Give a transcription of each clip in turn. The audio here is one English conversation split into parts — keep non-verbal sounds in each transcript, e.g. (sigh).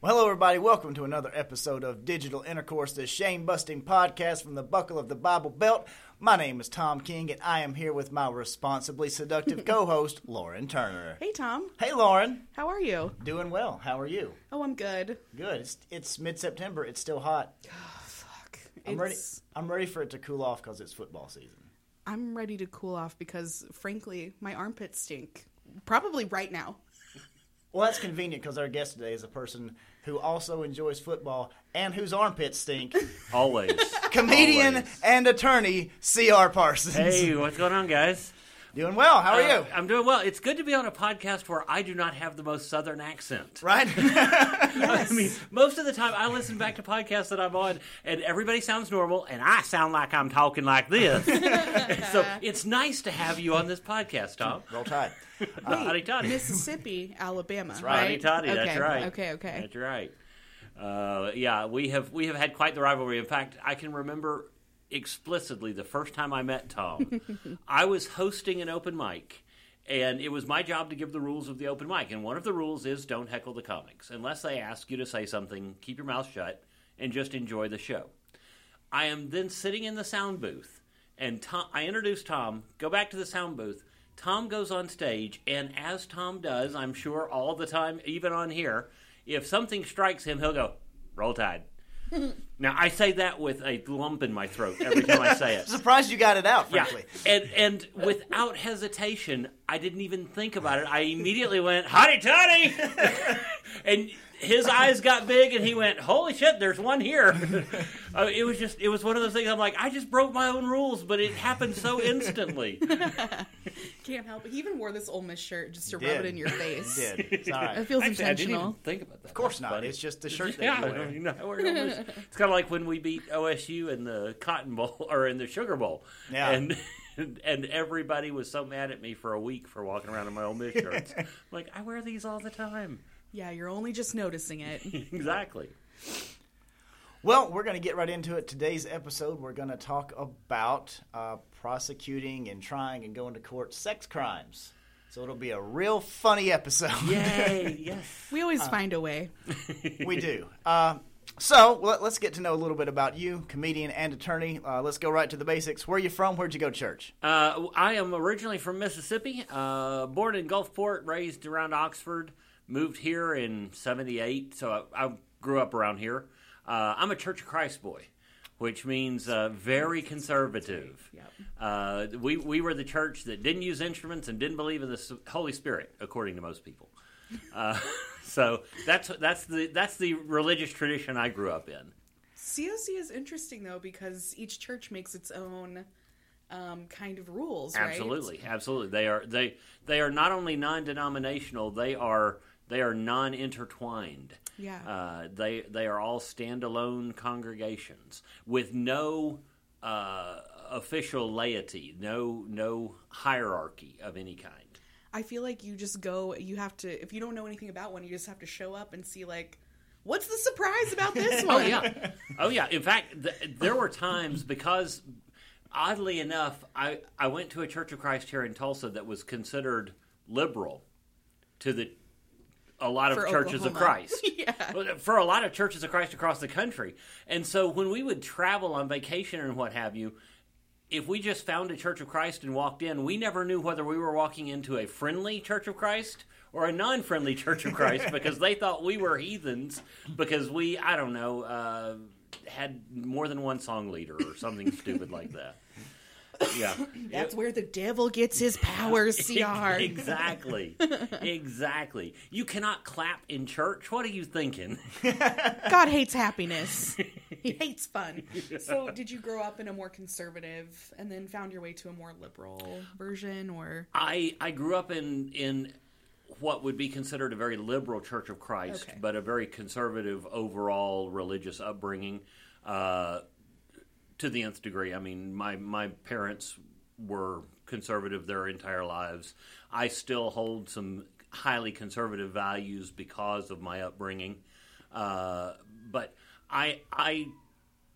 Well, hello, everybody. Welcome to another episode of Digital Intercourse, the shame busting podcast from the Buckle of the Bible Belt. My name is Tom King, and I am here with my responsibly seductive (laughs) co host, Lauren Turner. Hey, Tom. Hey, Lauren. How are you? Doing well. How are you? Oh, I'm good. Good. It's, it's mid September. It's still hot. (sighs) Fuck. I'm ready. I'm ready for it to cool off because it's football season. I'm ready to cool off because, frankly, my armpits stink. Probably right now. Well, that's convenient because our guest today is a person who also enjoys football and whose armpits stink. Always. Comedian Always. and attorney C.R. Parsons. Hey, what's going on, guys? Doing well. How are Uh, you? I'm doing well. It's good to be on a podcast where I do not have the most southern accent. Right? (laughs) I mean, most of the time I listen back to podcasts that I'm on, and everybody sounds normal, and I sound like I'm talking like this. (laughs) so it's nice to have you on this podcast, Tom. Roll Tide. Uh, hotty toddy. Mississippi, Alabama. right. right? Toddy. Okay. That's right. Okay, okay. That's right. Uh, yeah, we have we have had quite the rivalry. In fact, I can remember explicitly the first time I met Tom. I was hosting an open mic, and it was my job to give the rules of the open mic. And one of the rules is don't heckle the comics unless they ask you to say something. Keep your mouth shut and just enjoy the show. I am then sitting in the sound booth, and Tom, I introduce Tom. Go back to the sound booth. Tom goes on stage, and as Tom does, I'm sure all the time, even on here, if something strikes him, he'll go, "Roll Tide." (laughs) now I say that with a lump in my throat every time I say (laughs) it. Surprised you got it out, Yeah, frankly. and and without hesitation, I didn't even think about it. I immediately went, "Hotty toddy," (laughs) and his eyes got big, and he went, "Holy shit, there's one here." (laughs) Uh, it was just, it was one of those things. I'm like, I just broke my own rules, but it happened so (laughs) instantly. Can't help it. He even wore this Ole Miss shirt just to Did. rub it in your face. Did. (laughs) It's It feels Actually, I didn't intentional. even think about that. Of course not. It's just the shirt that yeah, you wear. don't- you know, I wear it almost- it's kind of like when we beat OSU in the Cotton Bowl or in the Sugar Bowl. Yeah. And and everybody was so mad at me for a week for walking around in my Ole Miss shirts. I'm like I wear these all the time. Yeah, you're only just noticing it. (laughs) exactly. Well, we're going to get right into it. Today's episode, we're going to talk about uh, prosecuting and trying and going to court sex crimes. So it'll be a real funny episode. Yay! (laughs) yes. We always find a way. we do. Uh, so let, us get to know a little bit about you, comedian and attorney. Uh, let's go right to the basics. Where are you from? Where'd you go to church? Uh, I am originally from Mississippi. Uh, born in Gulfport, raised around Oxford. Moved here in '78, so I, I grew up around here. Uh, I'm a Church of Christ boy, which means uh, very conservative. Yep. Uh, we we were the church that didn't use instruments and didn't believe in the Holy Spirit, according to most people. Uh, (laughs) so that's that's the that's the religious tradition I grew up in. COC is interesting though because each church makes its own um, kind of rules, right? Absolutely, absolutely. They are they they are not only non-denominational. They are they are non-intertwined. Yeah. Uh, they they are all standalone congregations with no uh, official laity, no no hierarchy of any kind. I feel like you just go. You have to if you don't know anything about one, you just have to show up and see like, what's the surprise about this (laughs) one? Oh yeah, oh yeah. In fact, th- there were times because, oddly enough, I I went to a Church of Christ here in Tulsa that was considered liberal to the a lot of For churches of (laughs) Christ. Yeah. For a lot of churches of Christ across the country, and so when we would travel on vacation and what have you. If we just found a Church of Christ and walked in, we never knew whether we were walking into a friendly Church of Christ or a non-friendly Church of Christ (laughs) because they thought we were heathens because we, I don't know, uh, had more than one song leader or something stupid like that. Yeah, (coughs) That's where the devil gets his powers, (laughs) CR. exactly, (laughs) exactly. You cannot clap in church. What are you thinking? (laughs) God hates happiness. he hates fun. So, did you grow up in a more conservative and then found your way to a more liberal version, or I I grew up in in what would be considered a very liberal Church of Christ, Okay. but a very conservative overall religious upbringing. Uh, to the nth degree. I mean, my my parents were conservative their entire lives. I still hold some highly conservative values because of my upbringing, uh, but I I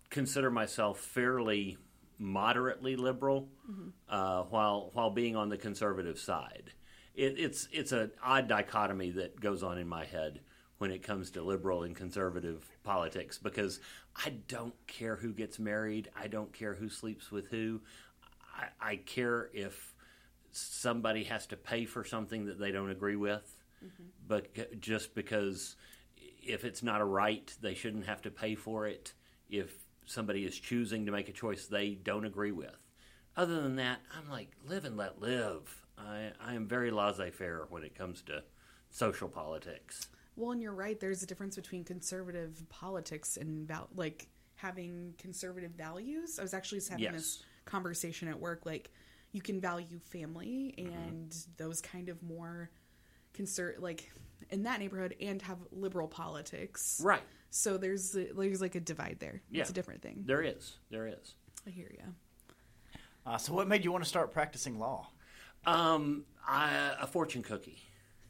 consider myself fairly moderately liberal, uh, while while being on the conservative side. It, it's it's an odd dichotomy that goes on in my head when it comes to liberal and conservative politics because I don't care who gets married. I don't care who sleeps with who. I, I care if somebody has to pay for something that they don't agree with, mm-hmm. but just because if it's not a right, they shouldn't have to pay for it. If somebody is choosing to make a choice they don't agree with. Other than that, I'm like, live and let live. I, I am very laissez faire when it comes to social politics. Well, and you're right. There's a difference between conservative politics and val- like having conservative values. I was actually just having Yes. this conversation at work. Like, you can value family and those kind of more conser like in that neighborhood, and have liberal politics. Right. So there's there's like a divide there. Yeah. It's a different thing. There is. There is. I hear you. Uh, so, what made you want to start practicing law? Um, I, a fortune cookie.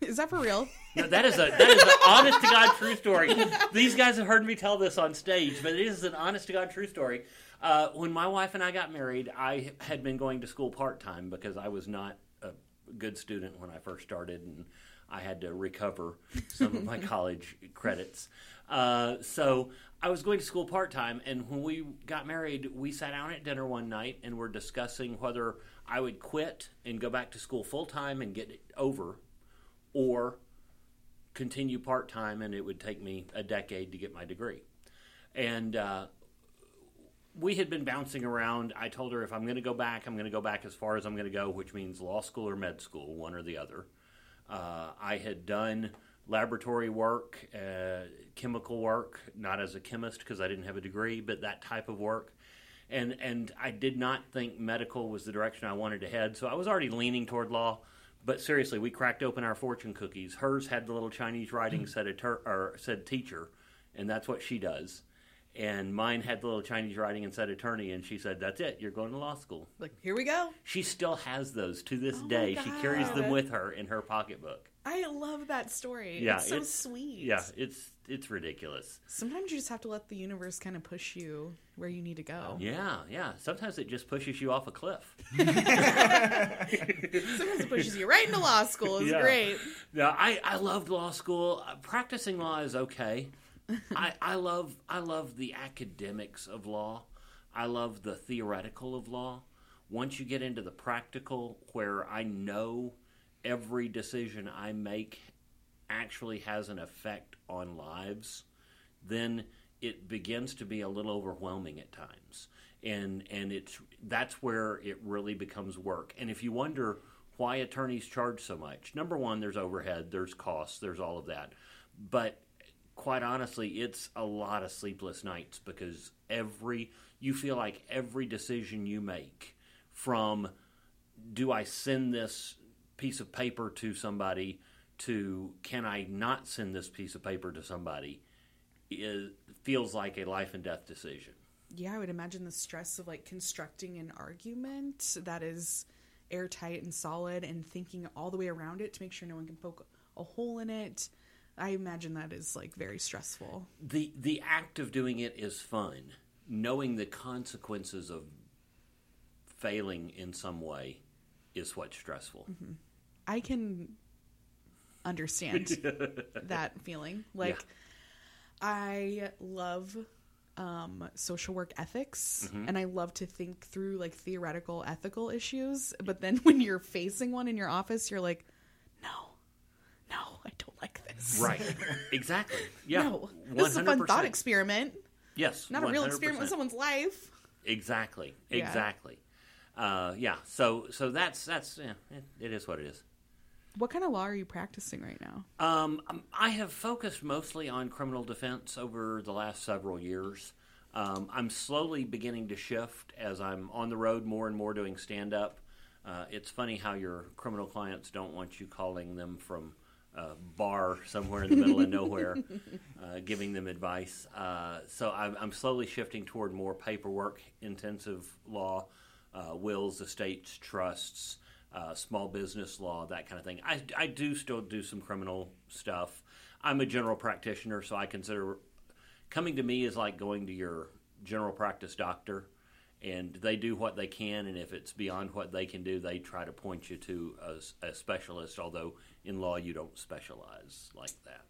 Is that for real? (laughs) No, that is a that is an honest to god true story. These guys have heard me tell this on stage, but it is an honest to god true story. Uh, when my wife and I got married, I had been going to school part time because I was not a good student when I first started, and I had to recover some of my (laughs) college credits. Uh, so I was going to school part time, and when we got married, we sat down at dinner one night and were discussing whether I would quit and go back to school full time and get it over, or continue part time, and it would take me a decade to get my degree. And uh, we had been bouncing around. I told her if I'm going to go back, I'm going to go back as far as I'm going to go, which means law school or med school, one or the other. Uh, I had done laboratory work, uh, chemical work, not as a chemist because I didn't have a degree, but that type of work. And, and I did not think medical was the direction I wanted to head, so I was already leaning toward law. But seriously, we cracked open our fortune cookies. Hers had the little Chinese writing hmm. said attor- or said teacher, and that's what she does. And mine had the little Chinese writing and said attorney, and she said, "That's it. You're going to law school." Like, here we go. She still has those to this Oh my day. She carries them God. with her in her pocketbook. I love that story. Yeah, it's so it's- sweet. Yeah, it's it's ridiculous. Sometimes you just have to let the universe kind of push you where you need to go. Yeah, yeah. Sometimes it just pushes you off a cliff. (laughs) (laughs) Sometimes it pushes you right into law school. It's Yeah. great. No, I, I loved law school. Uh, Practicing law is okay. (laughs) I, I love I love the academics of law. I love the theoretical of law. Once you get into the practical, where I know every decision I make actually has an effect on lives, then it begins to be a little overwhelming at times. And and it's that's where it really becomes work. And if you wonder why attorneys charge so much, number one, there's overhead, there's costs, there's all of that. But quite honestly, it's a lot of sleepless nights because every you feel like every decision you make from do I send this piece of paper to somebody to can I not send this piece of paper to somebody is feels like a life and death decision. Yeah, I would imagine the stress of like constructing an argument that is airtight and solid and thinking all the way around it to make sure no one can poke a hole in it. I imagine that is like very stressful. The the act of doing it is fun. Knowing the consequences of failing in some way is what's stressful. Mm-hmm. I can understand (laughs) that feeling. Like I love um, social work ethics and I love to think through like theoretical ethical issues. But then when you're facing one in your office, you're like, no, no, I don't like this. Right. exactly. (laughs) Yeah. No, this is a fun thought experiment, Yes. not a real experiment with someone's life. Exactly. Yeah. Exactly. Uh, yeah. So so that's that's yeah, it, it is what it is. What kind of law are you practicing right now? Um, um, I have focused mostly on criminal defense over the last several years. Um, I'm slowly beginning to shift as I'm on the road more and more doing stand up. Uh, it's funny how your criminal clients don't want you calling them from a bar somewhere in the middle of (laughs) nowhere, uh, giving them advice. Uh, so I'm, I'm slowly shifting toward more paperwork intensive law, uh, wills, estates, trusts, uh, small business law, that kind of thing. I, I do still do some criminal stuff. I'm a general practitioner, so I consider coming to me is like going to your general practice doctor, and they do what they can, and if it's beyond what they can do, they try to point you to a, a specialist. Although in law, you don't specialize like that.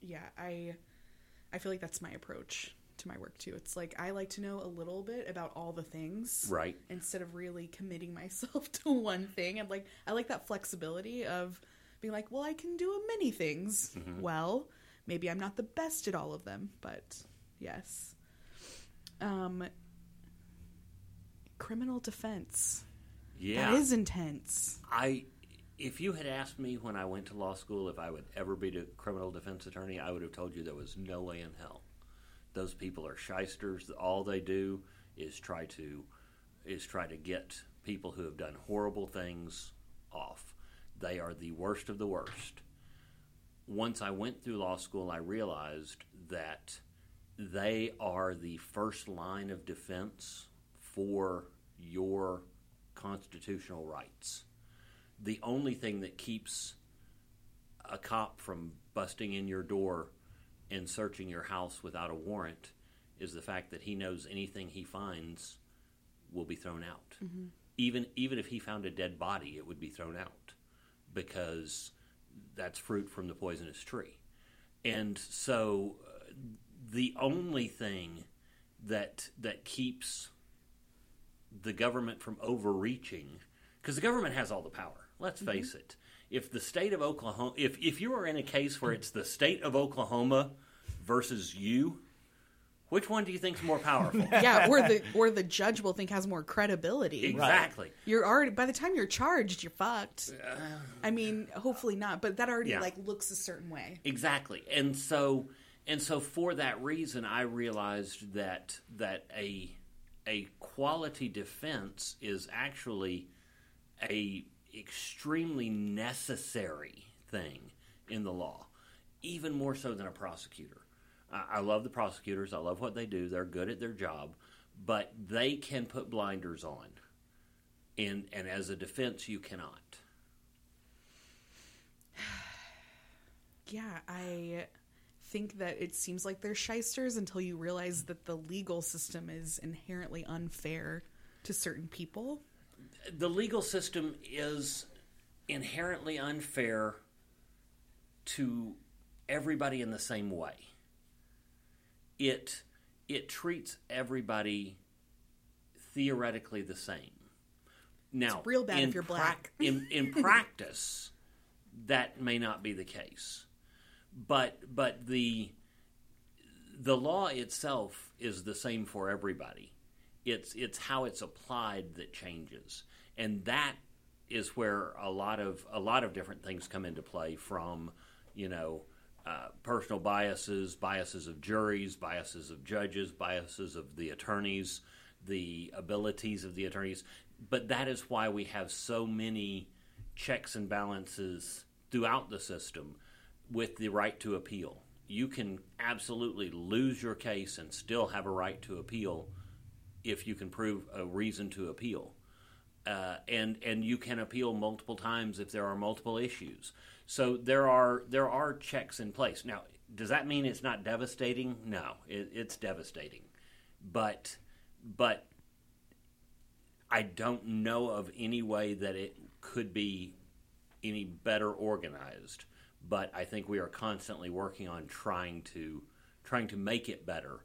yeah, I I feel like that's my approach to my work too. It's like I like to know a little bit about all the things. Right. Instead of really committing myself (laughs) to one thing. And like I like that flexibility of being like, well, I can do many things. Well, maybe I'm not the best at all of them, but yes. Um criminal defense. Yeah. That is intense. I if you had asked me when I went to law school if I would ever be a criminal defense attorney, I would have told you there was no way in hell. Those people are shysters. All they do is try to is try to get people who have done horrible things off. They are the worst of the worst. Once I went through law school, I realized that they are the first line of defense for your constitutional rights the only thing that keeps a cop from busting in your door and searching your house without a warrant is the fact that he knows anything he finds will be thrown out. Even even if he found a dead body, it would be thrown out because that's fruit from the poisonous tree. And so uh, the only thing that that keeps the government from overreaching because the government has all the power. Let's face it. If the state of Oklahoma, if if you are in a case where it's the state of Oklahoma versus you, which one do you think is more powerful? (laughs) yeah, or the or the judge will think has more credibility. exactly. You're already by the time you're charged, you're fucked. I mean, hopefully not, but that already Yeah. like looks a certain way. Exactly. And so and so for that reason I realized that that a a quality defense is actually a extremely necessary thing in the law, even more so than a prosecutor. I, I love the prosecutors. I love what they do. They're good at their job, but they can put blinders on, and and as a defense, you cannot. (sighs) Yeah, I think that it seems like they're shysters until you realize that the legal system is inherently unfair to certain people. the legal system is inherently unfair to everybody in the same way. It it treats everybody theoretically the same. Now, It's real bad if you're black. (laughs) in in practice, that may not be the case, but but the the law itself is the same for everybody. It's it's how it's applied that changes, and that is where a lot of a lot of different things come into play. From you know uh, personal biases, biases of juries, biases of judges, biases of the attorneys, the abilities of the attorneys. But that is why we have so many checks and balances throughout the system with the right to appeal. You can absolutely lose your case and still have a right to appeal if you can prove a reason to appeal. Uh, and and you can appeal multiple times if there are multiple issues. So there are there are checks in place. Now, does that mean it's not devastating? No, it, it's devastating, but but I don't know of any way that it could be any better organized. But I think we are constantly working on trying to trying to make it better.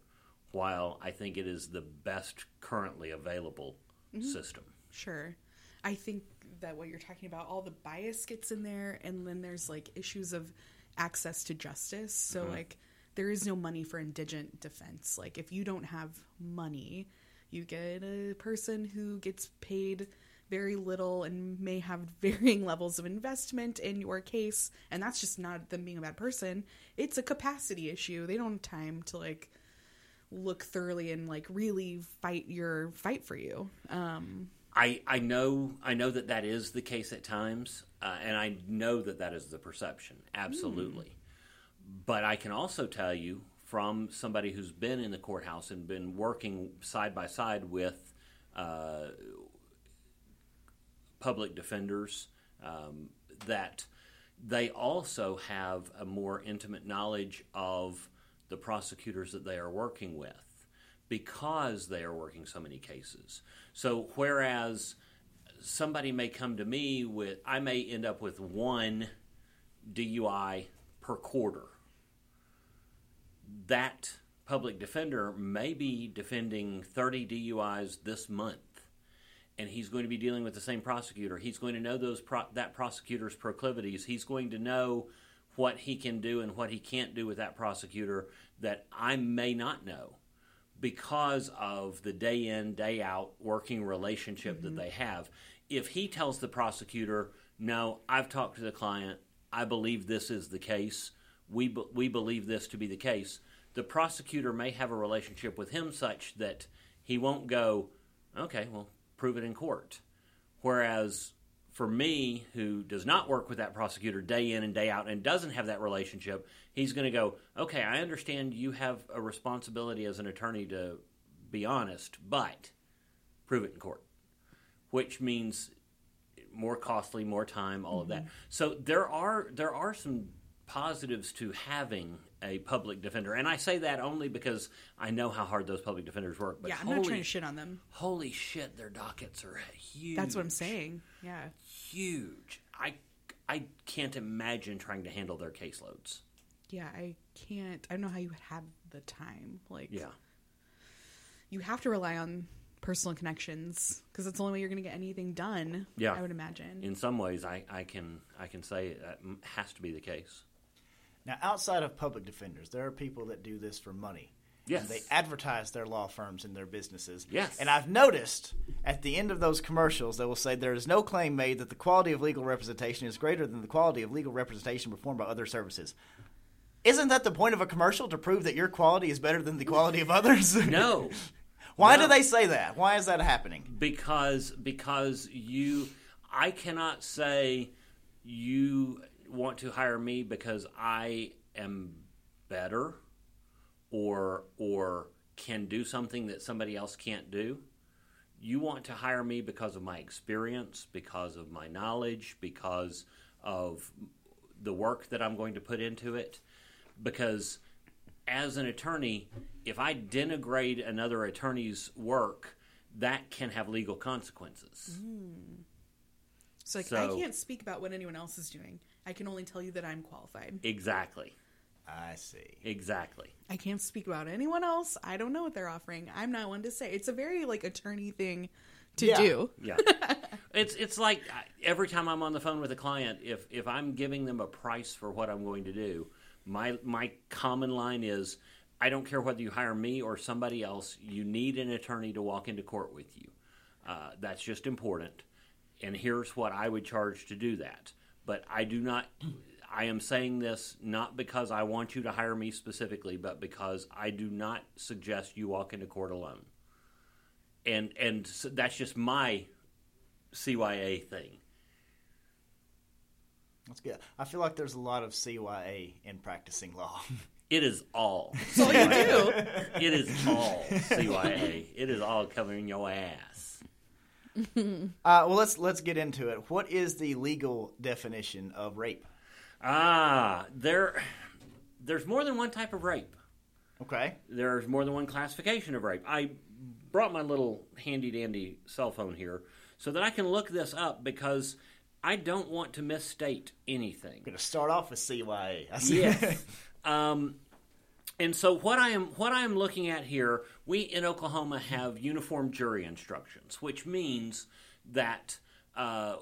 While I think it is the best currently available mm-hmm. system. Sure. I think that what you're talking about, all the bias gets in there, and then there's like issues of access to justice. So, like, there is no money for indigent defense. Like, if you don't have money, you get a person who gets paid very little and may have (laughs) varying levels of investment in your case. And that's just not them being a bad person, it's a capacity issue. They don't have time to, like, look thoroughly and like really fight your fight for you um I, I know I know that that is the case at times, uh, and I know that that is the perception, absolutely. But I can also tell you from somebody who's been in the courthouse and been working side by side with uh, public defenders um, that they also have a more intimate knowledge of the prosecutors that they are working with because they are working so many cases. So whereas somebody may come to me with, I may end up with one DUI per quarter. that public defender may be defending 30 DUIs this month and he's going to be dealing with the same prosecutor. He's going to know those pro- that prosecutor's proclivities. He's going to know what he can do and what he can't do with that prosecutor that I may not know because of the day in day out working relationship mm-hmm. that they have. If he tells the prosecutor, "No, I've talked to the client. I believe this is the case. We be- we believe this to be the case." The prosecutor may have a relationship with him such that he won't go, "Okay, well, prove it in court. Whereas for me, who does not work with that prosecutor day in and day out and doesn't have that relationship, he's going to go, okay, I understand you have a responsibility as an attorney to be honest, but prove it in court, which means more costly, more time, all mm-hmm. of that. Mm-hmm. So there are there are some positives to having a public defender. And I say that only because I know how hard those public defenders work. But yeah, I'm holy, not trying to shit on them. Holy shit, their dockets are huge. That's what I'm saying. Yeah. Huge. I, I can't imagine trying to handle their caseloads. Yeah, I can't. I don't know how you would have the time. Like, yeah. You have to rely on personal connections because it's the only way you're going to get anything done. Yeah, I would imagine. In some ways, I, I can I can say that has to be the case. Now, outside of public defenders, there are people that do this for money. Yes. And they advertise their law firms and their businesses. Yes. And I've noticed at the end of those commercials, they will say there is no claim made that the quality of legal representation is greater than the quality of legal representation performed by other services. Isn't that the point of a commercial to prove that your quality is better than the quality of others? (laughs) No. Why no. do they say that? Why is that happening? Because because you I cannot say you want to hire me because I am better or or can do something that somebody else can't do. You want to hire me because of my experience, because of my knowledge, because of the work that I'm going to put into it. Because as an attorney, if I denigrate another attorney's work, that can have legal consequences. Mm. So, like, so, I can't speak about what anyone else is doing. I can only tell you that I'm qualified. Exactly. I see. Exactly. I can't speak about anyone else. I don't know what they're offering. I'm not one to say. It's a very like attorney thing to yeah. do. Yeah. (laughs) it's it's like every time I'm on the phone with a client, if if I'm giving them a price for what I'm going to do, my my common line is I don't care whether you hire me or somebody else, you need an attorney to walk into court with you. Uh, that's just important. And here's what I would charge to do that. But I do not. I am saying this not because I want you to hire me specifically, but because I do not suggest you walk into court alone. And and so that's just my CYA thing. That's good. I feel like there's a lot of CYA in practicing law. (laughs) It is all. That's all you do. It is all CYA. It is all covering your ass. (laughs) uh, well, let's let's get into it. What is the legal definition of rape? Ah, there, there's more than one type of rape. Okay. There's more than one classification of rape. I brought my little handy dandy cell phone here so that I can look this up because I don't want to misstate anything. I'm going to start off with CYA. Yes. (laughs) um, and so what I am what I am looking at here, we in Oklahoma have uniform jury instructions, which means that uh,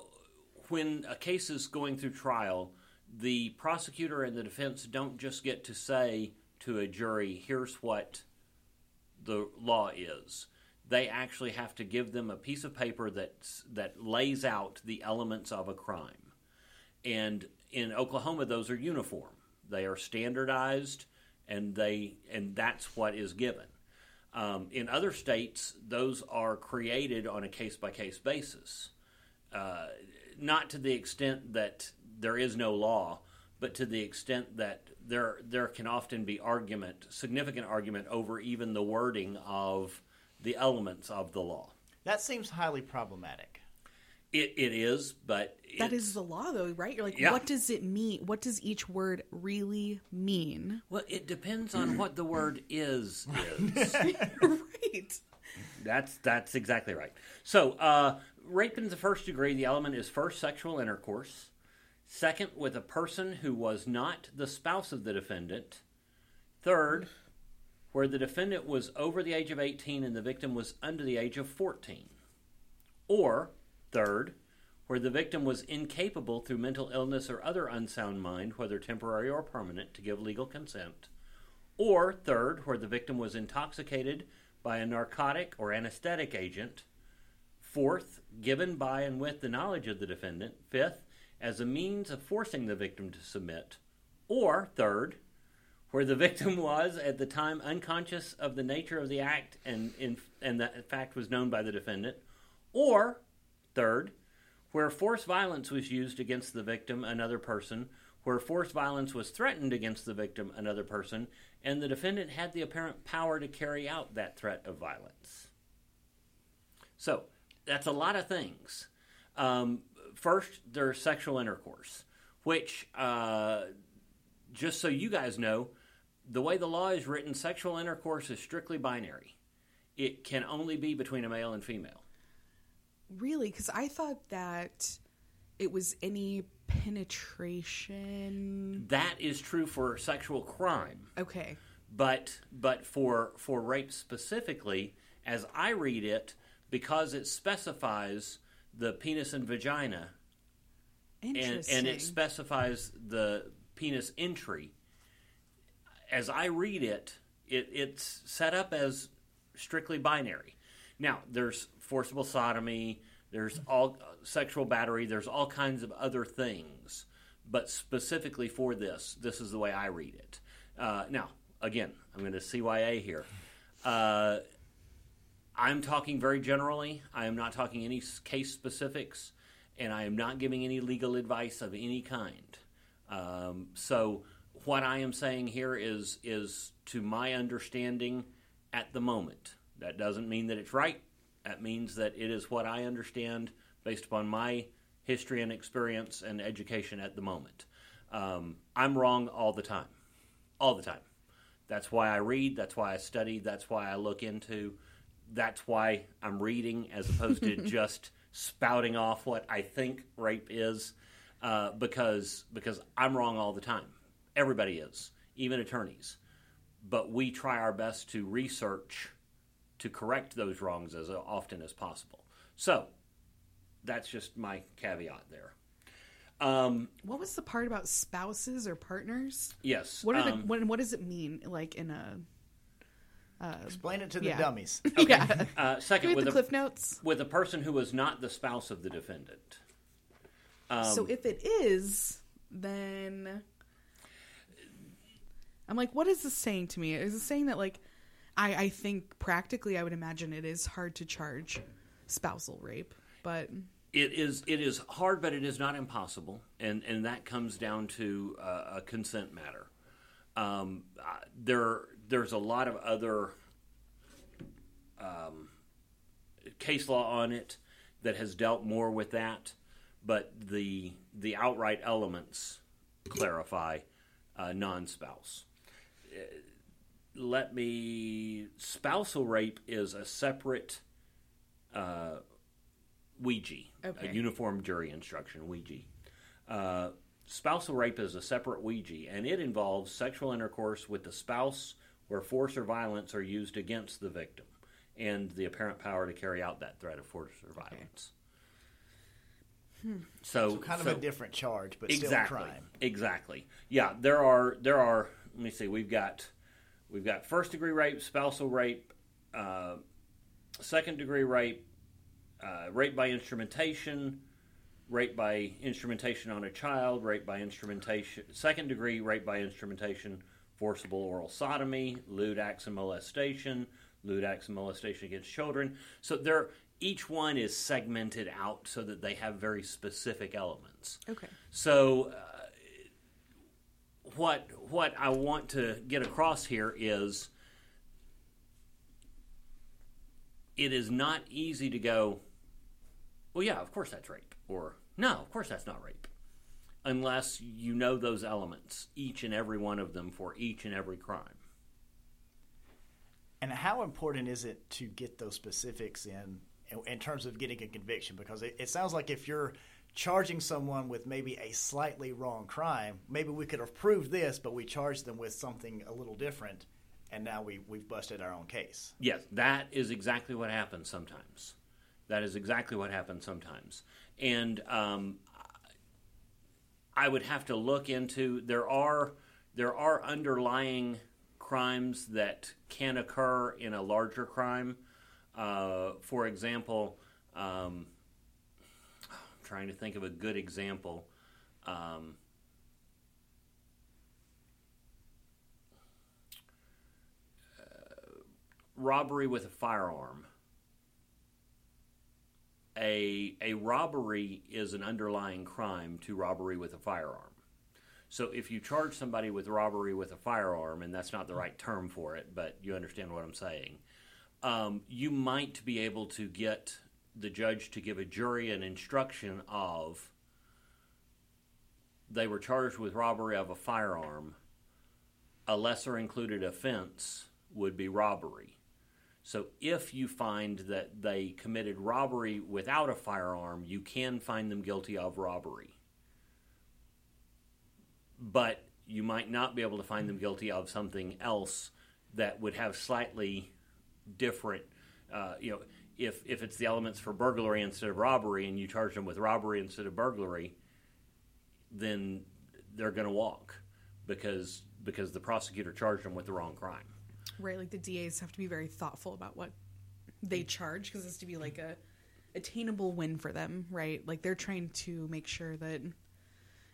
when a case is going through trial, the prosecutor and the defense don't just get to say to a jury, "Here's what the law is." They actually have to give them a piece of paper that that lays out the elements of a crime, and in Oklahoma, those are uniform. They are standardized and they and that's what is given. Um, in other states, those are created on a case by case basis, uh, not to the extent that there is no law, but to the extent that there there can often be argument, significant argument over even the wording of the elements of the law. That seems highly problematic. It, it is, but that is the law, though, right? You're like, yeah. what does it mean? What does each word really mean? Well, it depends on what the word is. Is (laughs) right. That's that's exactly right. So, uh, rape in the first degree, the element is first sexual intercourse, second with a person who was not the spouse of the defendant, Third, where the defendant was over the age of 18 and the victim was under the age of 14. Or, third, where the victim was incapable through mental illness or other unsound mind, whether temporary or permanent, to give legal consent. Or, third, where the victim was intoxicated by a narcotic or anesthetic agent. Fourth, given by and with the knowledge of the defendant. Fifth, as a means of forcing the victim to submit. Or, third, where the (laughs) victim was at the time unconscious of the nature of the act and, in, and that fact was known by the defendant. Or, third, where force violence was used against the victim, another person, where force violence was threatened against the victim, another person, and the defendant had the apparent power to carry out that threat of violence. So, that's a lot of things. Um, first, there's sexual intercourse, which, uh, just so you guys know, the way the law is written, sexual intercourse is strictly binary. It can only be between a male and female. Really? Because I thought that it was any penetration. That is true for sexual crime. Okay. But but for for rape specifically, as I read it, because it specifies the penis and vagina and, and it specifies the penis entry. As I read it, it, it's set up as strictly binary. Now, there's forcible sodomy, there's all sexual battery, there's all kinds of other things, but specifically for this, this is the way I read it. Uh, now, again, I'm going to CYA here. Uh, I'm talking very generally. I am not talking any case specifics, and I am not giving any legal advice of any kind. Um, so, what I am saying here is is to my understanding at the moment. That doesn't mean that it's right. That means that it is what I understand based upon my history and experience and education at the moment. Um, I'm wrong all the time, all the time. That's why I read. That's why I study. That's why I look into. That's why I'm reading as opposed to (laughs) just spouting off what I think rape is, uh, because because I'm wrong all the time. Everybody is, even attorneys. But we try our best to research to correct those wrongs as often as possible. So that's just my caveat there. Um, What was the part about spouses or partners? yes. What are the um, what, what does it mean? Like in a Explain it to the Yeah. dummies. (laughs) yeah. uh, second, with have a, the cliff notes? with a person who was not the spouse of the defendant. Um, so if it is, then I'm like, what is this saying to me? Is it saying that like I I think practically I would imagine it is hard to charge spousal rape, but It is it is hard, but it is not impossible, and and that comes down to uh, a consent matter. Um, uh, there there's a lot of other um, case law on it that has dealt more with that, but the the outright elements clarify uh, non-spouse. Uh, Let me spousal rape is a separate. Uh, OUJI, Okay. a uniform jury instruction, OUJI. Uh, spousal rape is a separate OUJI, and it involves sexual intercourse with the spouse where force or violence are used against the victim and the apparent power to carry out that threat of force or violence. So, So kind of so- a different charge, but still a exactly, crime. exactly. Yeah, there are there are. Let me see. We've got we've got first degree rape, spousal rape, uh, second degree rape, uh, rape by instrumentation, rape by instrumentation on a child, rape by instrumentation, second degree rape by instrumentation, forcible oral sodomy, lewd acts and molestation, lewd acts and molestation against children. So there, each one is segmented out so that they have very specific elements. okay. So, uh, what what I want to get across here is, it is not easy to go. Well, yeah, of course that's rape, or no, of course that's not rape, unless you know those elements, each and every one of them for each and every crime. And how important is it to get those specifics in in terms of getting a conviction? Because it, it sounds like if you're charging someone with maybe a slightly wrong crime, maybe we could have proved this, but we charged them with something a little different, and now we, we've busted our own case. Yes, that is exactly what happens sometimes. That is exactly what happens sometimes. And um, I would have to look into there are there are underlying crimes that can occur in a larger crime. Uh, for example, um, trying to think of a good example. Um, uh, robbery with a firearm. A, a robbery is an underlying crime to robbery with a firearm. So if you charge somebody with robbery with a firearm, and that's not the right term for it, but you understand what I'm saying, um, you might be able to get the judge to give a jury an instruction of they were charged with robbery of a firearm. A lesser included offense would be robbery. So if you find that they committed robbery without a firearm, you can find them guilty of robbery. But you might not be able to find them guilty of something else that would have slightly different, uh, you know, if, if it's the elements for burglary instead of robbery and you charge them with robbery instead of burglary, then they're going to walk because because the prosecutor charged them with the wrong crime. Right, like the DAs have to be very thoughtful about what they charge because it's to be like a attainable win for them, right? Like they're trying to make sure that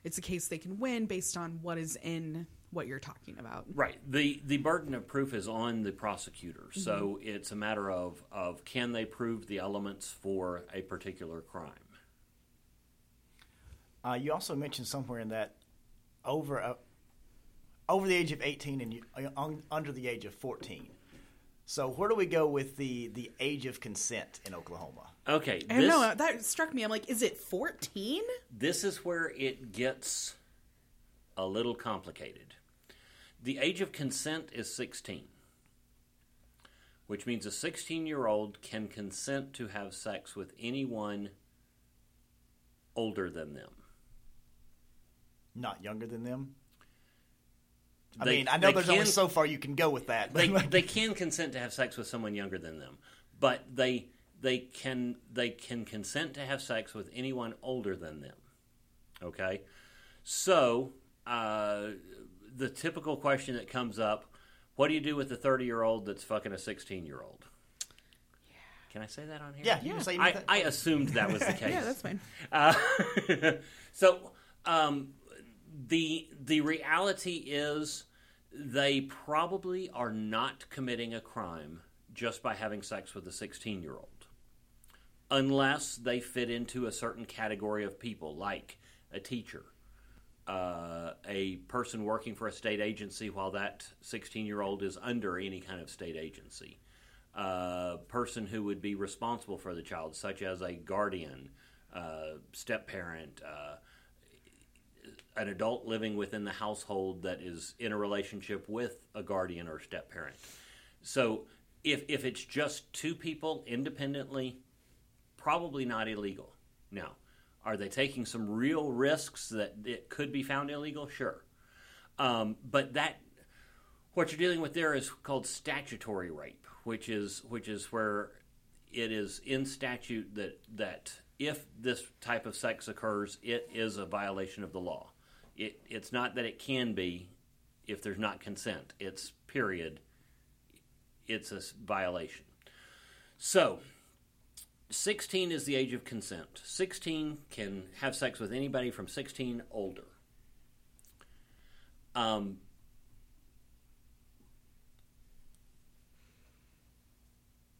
it's a case they can win based on what is in what you're talking about. Right. The the burden of proof is on the prosecutor. Mm-hmm. So it's a matter of of can they prove the elements for a particular crime. Uh, you also mentioned somewhere in that over uh, over the age of 18 and you, uh, under the age of 14. So where do we go with the the age of consent in Oklahoma? Okay, I know that struck me. I'm like, is it 14? This is where it gets a little complicated. The age of consent is 16, which means a 16 year old can consent to have sex with anyone older than them. Not younger than them? I they, mean, I know there's can, only so far you can go with that. They, they can consent to have sex with someone younger than them, but they they can they can consent to have sex with anyone older than them. Okay, so uh, the typical question that comes up: What do you do with the thirty year old that's fucking a sixteen year old? Can I say that on here? Yeah, you can say I, I assumed that was the (laughs) case. yeah, that's fine. Uh, (laughs) so um, the the reality is they probably are not committing a crime just by having sex with a 16 year old unless they fit into a certain category of people like a teacher uh, a person working for a state agency while that 16 year old is under any kind of state agency a uh, person who would be responsible for the child such as a guardian uh, step parent uh, an adult living within the household that is in a relationship with a guardian or step parent. So if if it's just two people independently, probably not illegal. Now, are they taking some real risks that it could be found illegal? Sure, um, but that what you're dealing with there is called statutory rape, which is which is where it is in statute that that if this type of sex occurs, it is a violation of the law it, it's not that it can be if there's not consent. It's period. It's a violation. So, 16 is the age of consent. 16 can have sex with anybody from 16 older. Um,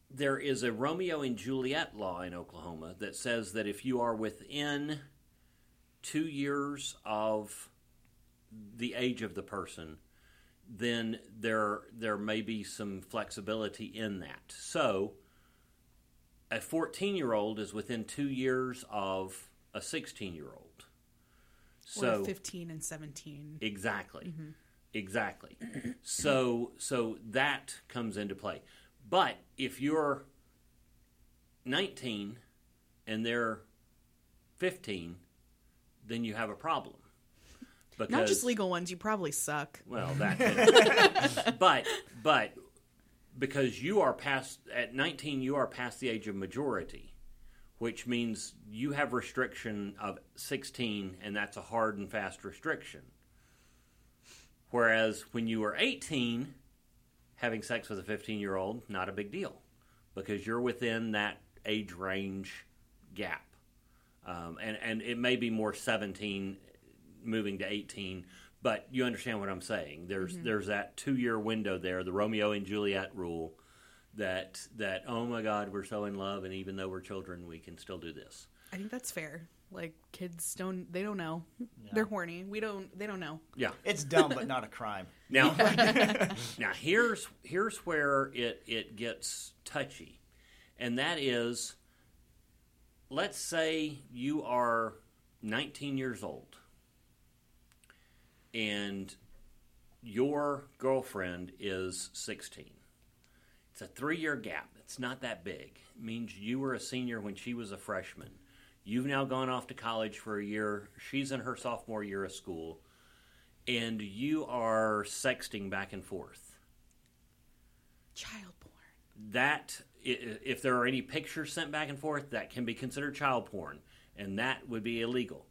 there is a Romeo and Juliet law in Oklahoma that says that if you are within two years of the age of the person, then there there may be some flexibility in that. So, a 14 year old is within two years of a 16 year old. So 15 and 17. Exactly. Mm-hmm. Exactly. so so that comes into play. But if you're 19 and they're 15, then you have a problem. Because, Not just legal ones. You probably suck. Well, that. (laughs) but but because you are past at 19, you are past the age of majority, which means you have restriction of 16, and that's a hard and fast restriction. Whereas when you were 18, having sex with a 15 year old, not a big deal because you're within that age range gap. Um, and, and it may be more 17 moving to 18, but you understand what I'm saying. There's, mm-hmm. there's that two year window there, the Romeo and Juliet rule that, that, oh my God, we're so in love, and even though we're children, we can still do this. I think that's fair. Like kids don't they don't know. They're horny. We don't they don't know. Yeah. It's dumb, but not a crime. (laughs) Now, (laughs) now here's here's where it it gets touchy, and that is, let's say you are 19 years old, and your girlfriend is 16. It's a three year gap. It's not that big. It means you were a senior when she was a freshman. You've now gone off to college for a year. She's in her sophomore year of school and you are sexting back and forth. Child porn. That, if there are any pictures sent back and forth, that can be considered child porn, and that would be illegal.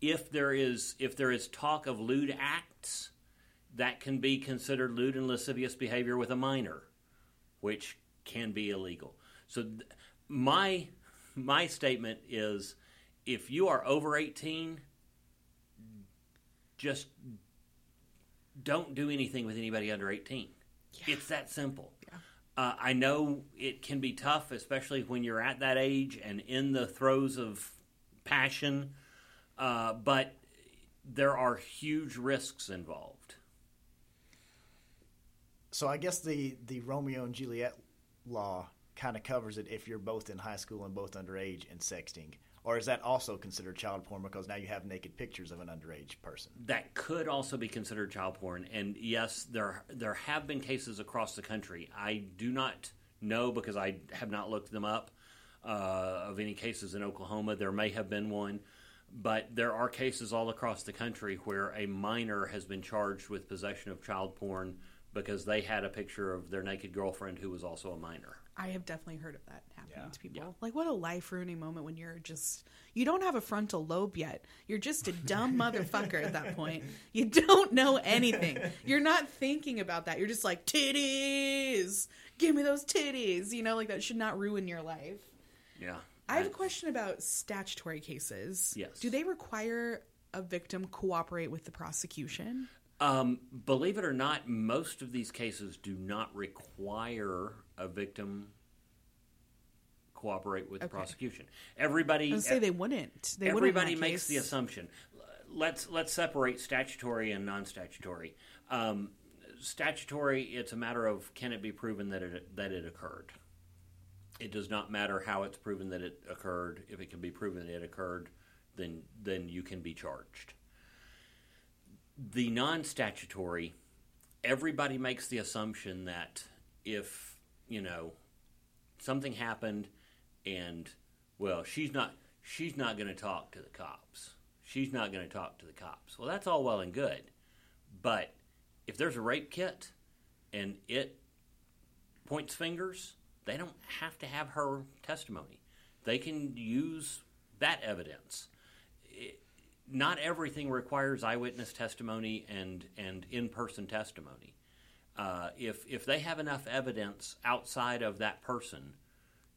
If there is, if there is talk of lewd acts, that can be considered lewd and lascivious behavior with a minor, which can be illegal. So, th- my my statement is, if you are over eighteen, just don't do anything with anybody under 18. It's that simple. Uh, I know it can be tough, especially when you're at that age and in the throes of passion, uh, but there are huge risks involved. So I guess the the Romeo and Juliet law kind of covers it if you're both in high school and both underage and sexting. Or is that also considered child porn because now you have naked pictures of an underage person? That could also be considered child porn, and yes, there there have been cases across the country. I do not know because I have not looked them up uh, of any cases in Oklahoma. There may have been one, but there are cases all across the country where a minor has been charged with possession of child porn because they had a picture of their naked girlfriend who was also a minor. I have definitely heard of that happening Yeah. to people. Like, what a life ruining moment when you're just, you don't have a frontal lobe yet. You're just a dumb (laughs) motherfucker at that point. You don't know anything. You're not thinking about that. You're just like, titties, give me those titties. You know, like that should not ruin your life. Yeah. I have a question about statutory cases. Yes. Do they require a victim cooperate with the prosecution? Um, believe it or not, most of these cases do not require a victim cooperate with the prosecution. Everybody, I say they wouldn't. They wouldn't everybody makes the assumption. Let's let's separate statutory and non-statutory. Um, statutory, it's a matter of can it be proven that it that it occurred. It does not matter how it's proven that it occurred. If it can be proven that it occurred, then then you can be charged. The non-statutory, everybody makes the assumption that if you know something happened and well she's not she's not going to talk to the cops she's not going to talk to the cops well that's all well and good but if there's a rape kit and it points fingers they don't have to have her testimony they can use that evidence It- not everything requires eyewitness testimony and and in-person testimony uh, if if they have enough evidence outside of that person,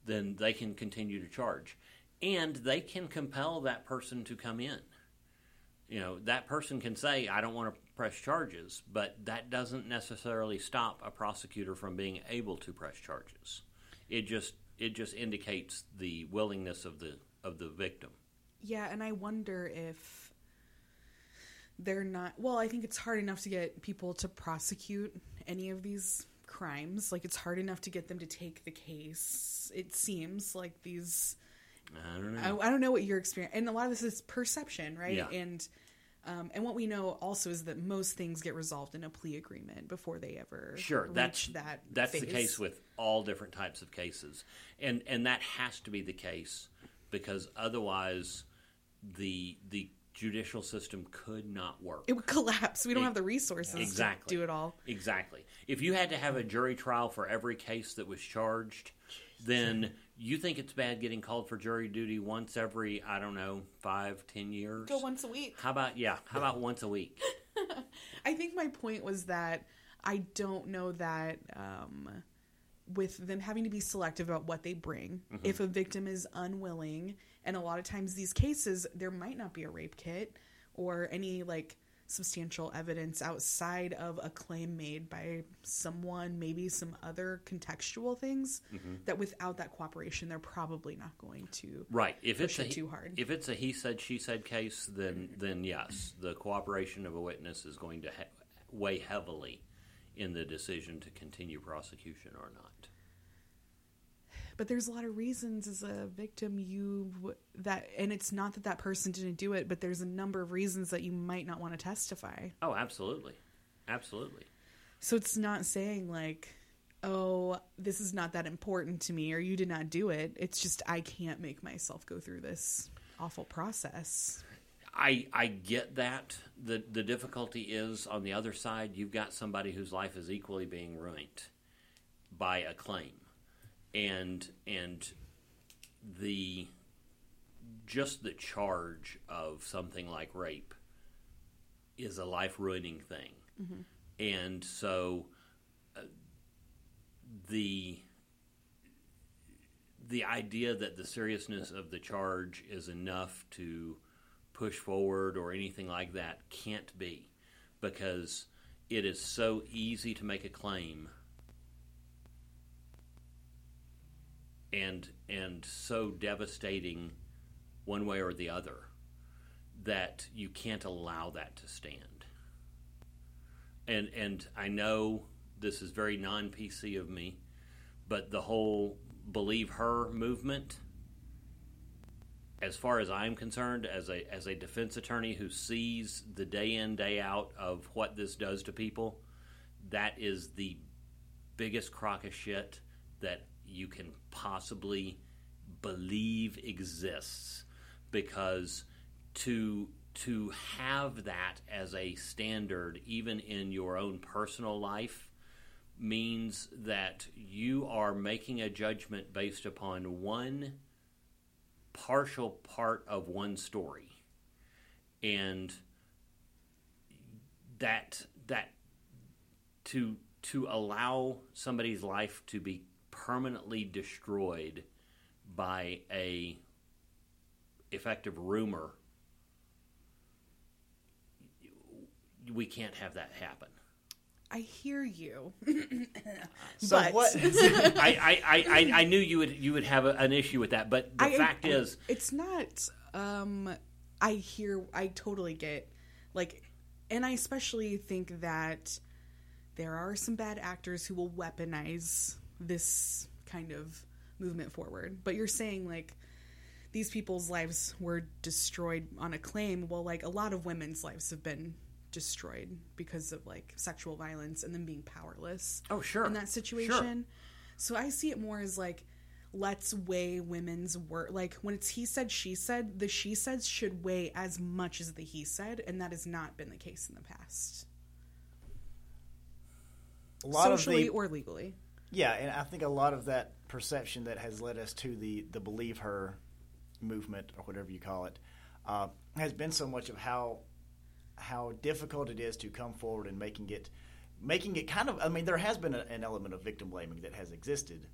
then they can continue to charge, and they can compel that person to come in. You know, that person can say, "I don't want to press charges," but that doesn't necessarily stop a prosecutor from being able to press charges. It just it just indicates the willingness of the of the victim. Yeah, and I wonder if they're not. Well, I think it's hard enough to get people to prosecute any of these crimes. Like, it's hard enough to get them to take the case. It seems like these. I don't know. I, I don't know what your experience, and a lot of this is perception, right? Yeah. And um, and what we know also is that most things get resolved in a plea agreement before they ever Sure, reach that's that. that's the case with all different types of cases, and and that has to be the case because otherwise, the the judicial system could not work. It would collapse. We don't E- have the resources Exactly. to do it all. Exactly. If you had to have a jury trial for every case that was charged, then you think it's bad getting called for jury duty once every, I don't know, five, ten years? Go once a week. How about, yeah, how about once a week? (laughs) I think my point was that I don't know that um, with them having to be selective about what they bring, Mm-hmm. if a victim is unwilling, and a lot of times these cases, there might not be a rape kit or any like substantial evidence outside of a claim made by someone, maybe some other contextual things, Mm-hmm. that without that cooperation, they're probably not going to. Right. If Push it's a it too hard. if it's a he said she said case, then then yes, the cooperation of a witness is going to ha- weigh heavily in the decision to continue prosecution or not. But there's a lot of reasons as a victim you w- that and it's not that that person didn't do it but there's a number of reasons that you might not want to testify Oh, absolutely, absolutely. so it's not saying like oh this is not that important to me or you did not do it it's just i can't make myself go through this awful process I I get that. the The difficulty is on the other side. You've got somebody whose life is equally being ruined by a claim, and and the just the charge of something like rape is a life ruining thing, and so uh, the the idea that the seriousness of the charge is enough to push forward or anything like that can't be because it is so easy to make a claim and and so devastating one way or the other that you can't allow that to stand. And and I know this is very non PC of me but the whole believe her movement as far as I'm concerned as a as a defense attorney who sees the day in day out of what this does to people that is the biggest crock of shit that you can possibly believe exists because to to have that as a standard even in your own personal life means that you are making a judgment based upon one partial part of one story. And that that to to allow somebody's life to be permanently destroyed by a effective rumor we can't have that happen i hear you (coughs) So But- what? (laughs) I, I, I, I- I knew you would you would have a, an issue with that, but the I- fact I- is, it's not um i hear i totally get like and i especially think that there are some bad actors who will weaponize this kind of movement forward. But you're saying like these people's lives were destroyed on a claim well like a lot of women's lives have been destroyed because of like sexual violence and them being powerless Oh, sure. in that situation. So i see it more as like let's weigh women's work like when it's he said she said the she said should weigh as much as the he said and that has not been the case in the past. A lot socially of the or legally yeah, and I think a lot of that perception that has led us to the the believe her movement or whatever you call it uh, has been so much of how how difficult it is to come forward and making it making it kind of I mean there has been a, an element of victim blaming that has existed.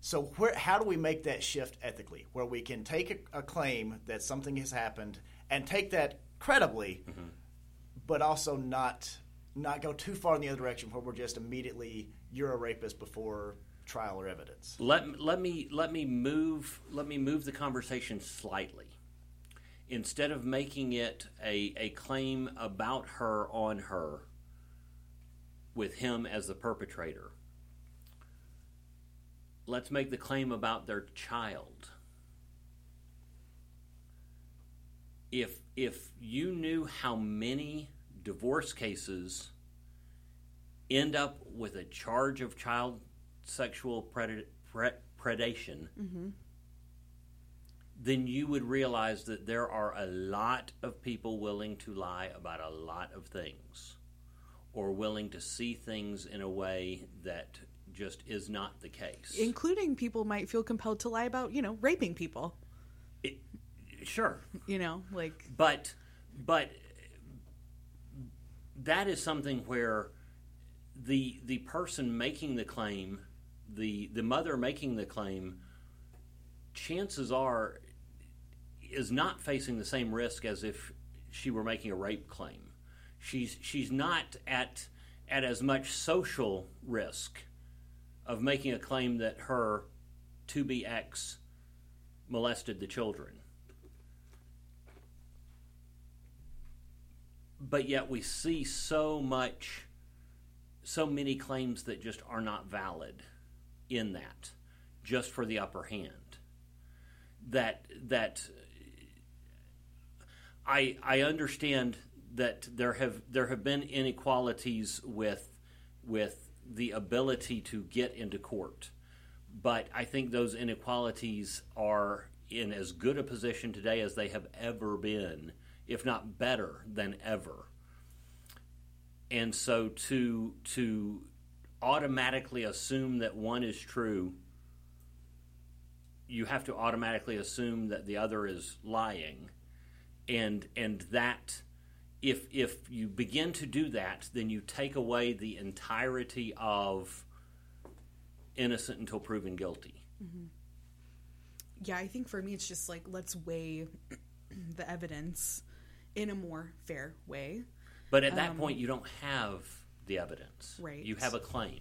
So where how do we make that shift ethically where we can take a, a claim that something has happened and take that credibly but also not not go too far in the other direction where we're just immediately you're a rapist before trial or evidence. let let me let me move let me move the conversation slightly. Instead of making it a, a claim about her on her, with him as the perpetrator, let's make the claim about their child. If if you knew how many divorce cases end up with a charge of child sexual pred- pre- predation, mm-hmm. then you would realize that there are a lot of people willing to lie about a lot of things or willing to see things in a way that just is not the case. Including people might feel compelled to lie about, you know, raping people. It, sure. You know, like But but that is something where the the person making the claim, the the mother making the claim, chances are is not facing the same risk as if she were making a rape claim. She's she's not at at as much social risk of making a claim that her to be ex molested the children. But yet we see so much so many claims that just are not valid in that just for the upper hand that that I I understand that there have there have been inequalities with with the ability to get into court, but I think those inequalities are in as good a position today as they have ever been, if not better than ever. And so to to automatically assume that one is true, you have to automatically assume that the other is lying. And and that if if you begin to do that then you take away the entirety of innocent until proven guilty. Mm-hmm. Yeah, I think for me it's just like let's weigh (clears throat) the evidence in a more fair way. But at that point you don't have the evidence Right. you have a claim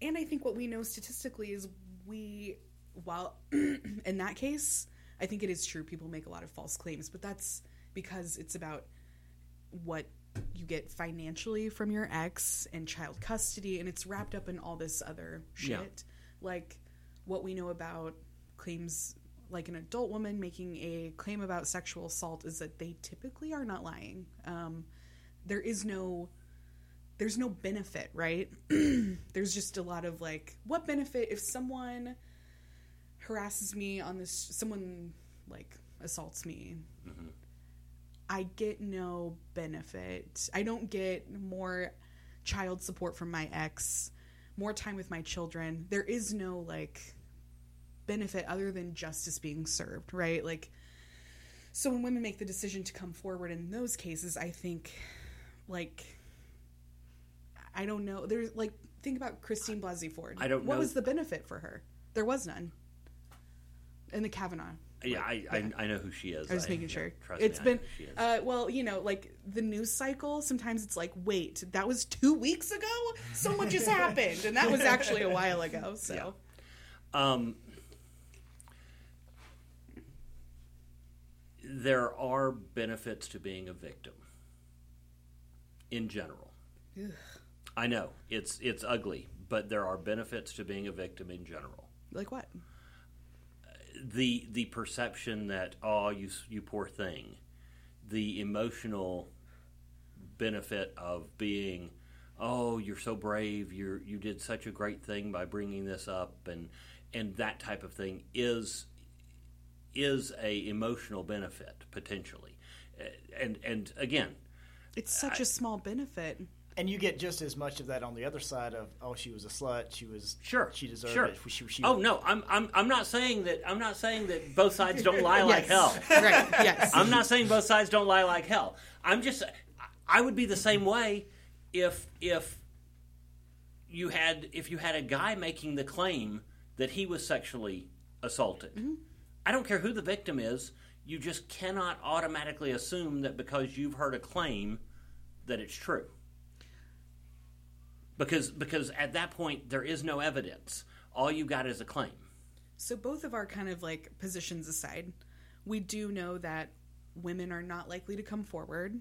And I think what we know statistically is we, while (clears throat) in that case, I think it is true people make a lot of false claims, but that's because it's about what you get financially from your ex and child custody, and it's wrapped up in all this other shit. Yeah. Like what we know about claims like an adult woman making a claim about sexual assault is that they typically are not lying. Um, there is no there's no benefit, right? (clears throat) there's just a lot of like, what benefit if someone harasses me on this, someone like assaults me? Mm-hmm. I get no benefit. I don't get more child support from my ex, more time with my children. There is no like benefit other than justice being served, right? Like, so when women make the decision to come forward in those cases, I think like I don't know. There's like think about Christine Blasey Ford. I don't What know- was the benefit for her? There was none. In the Kavanaugh. yeah I, I I know who she is I was I- making yeah, sure. trust me, It's know been who she is. uh well, you know, like the news cycle, sometimes it's like, wait, that was 2 weeks ago? So much has (laughs) happened and that was actually a while ago. (laughs) So Um, there are benefits to being a victim in general. I know it's it's ugly, but there are benefits to being a victim in general. like what? The the perception that oh you you poor thing, the emotional benefit of being oh you're so brave you you did such a great thing by bringing this up and and that type of thing is is a emotional benefit potentially and and again It's such a small benefit. And you get just as much of that on the other side of oh she was a slut she was Sure, she deserved sure. it she, she, oh no I'm, I'm i'm not saying that i'm not saying that both sides don't lie (laughs) like hell right. Yes. I'm not saying both sides don't lie like hell. I'm just I would be the same way if if you had if you had a guy making the claim that he was sexually assaulted. Mm-hmm. I don't care who the victim is, you just cannot automatically assume that because you've heard a claim that it's true. Because because at that point there is no evidence. All you got is a claim. So both of our kind of like positions aside, we do know that women are not likely to come forward,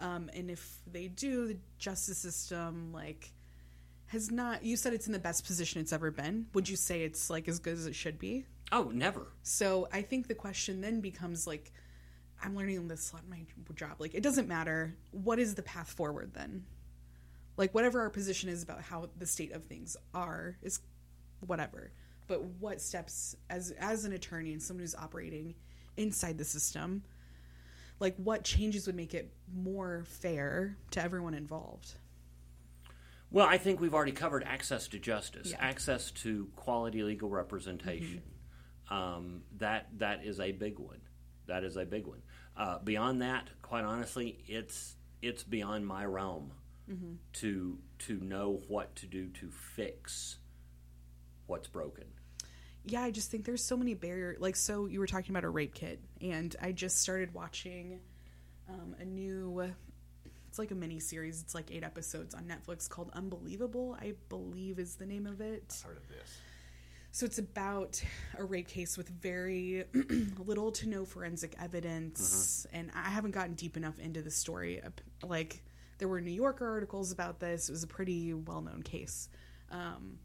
um, and if they do, the justice system like has not. You said it's in the best position it's ever been. Would you say it's like as good as it should be? Oh, never. So I think the question then becomes like, I'm learning this lot in my job. Like, it doesn't matter. What is the path forward then? Like, whatever our position is about how the state of things are is whatever. But what steps, as as an attorney and someone who's operating inside the system, like what changes would make it more fair to everyone involved? Well, I think we've already covered access to justice, Yeah. access to quality legal representation. Um, that that is a big one. That is a big one. Uh, beyond that, quite honestly, it's it's beyond my realm to to know what to do to fix what's broken. Yeah, I just think there's so many barriers. Like, so you were talking about a rape kit, and I just started watching um, a new. It's like a mini series. It's like eight episodes on Netflix called Unbelievable. I believe is the name of it. Heard of this? So it's about a rape case with very (clears throat) little to no forensic evidence, and I haven't gotten deep enough into the story. Like there were New Yorker articles about this. It was a pretty well-known case. Um,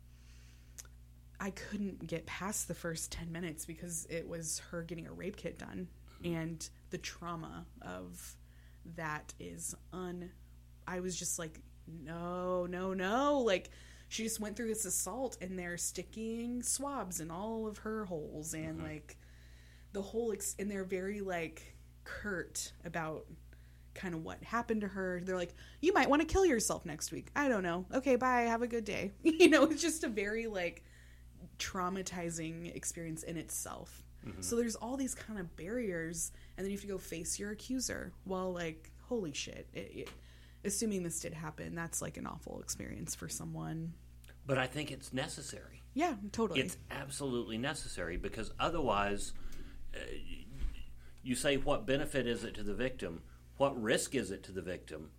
I couldn't get past the first ten minutes because it was her getting a rape kit done, and the trauma of that is un. I was just like, no, no, no, like she just went through this assault and they're sticking swabs in all of her holes and uh-huh. like the whole ex- and they're very like curt about kind of what happened to her. They're like you might want to kill yourself next week. I don't know. Okay bye. Have a good day. (laughs) You know it's just a very like traumatizing experience in itself so there's all these kind of barriers and then you have to go face your accuser well like holy shit it, it, assuming this did happen that's like an awful experience for someone But I think it's necessary. yeah totally It's absolutely necessary because otherwise, uh, you say, what benefit is it to the victim? What risk is it to the victim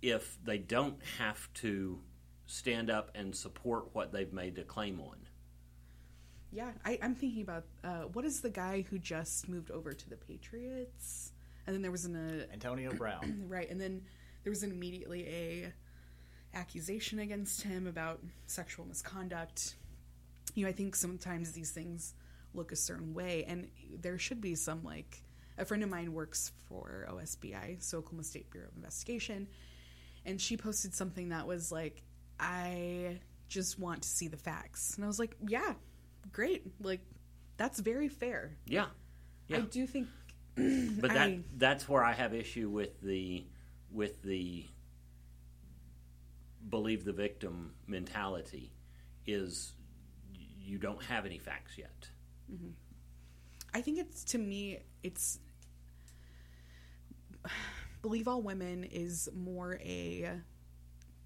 if they don't have to stand up and support what they've made a claim on? Yeah, I, I'm thinking about uh, what is the guy who just moved over to the Patriots, and then there was an uh, (clears throat) Antonio Brown. (clears throat) right, and then there was immediately a accusation against him about sexual misconduct. You know, I think sometimes these things look a certain way, and there should be some like a friend of mine works for OSBI, so Oklahoma State Bureau of Investigation, and she posted something that was like, I just want to see the facts, and I was like, yeah, great, like that's very fair. Yeah, yeah. I do think (clears throat) but that I- that's where I have issue with the with the believe the victim mentality is you don't have any facts yet. Mm-hmm. I think it's to me it's (sighs) believe all women is more a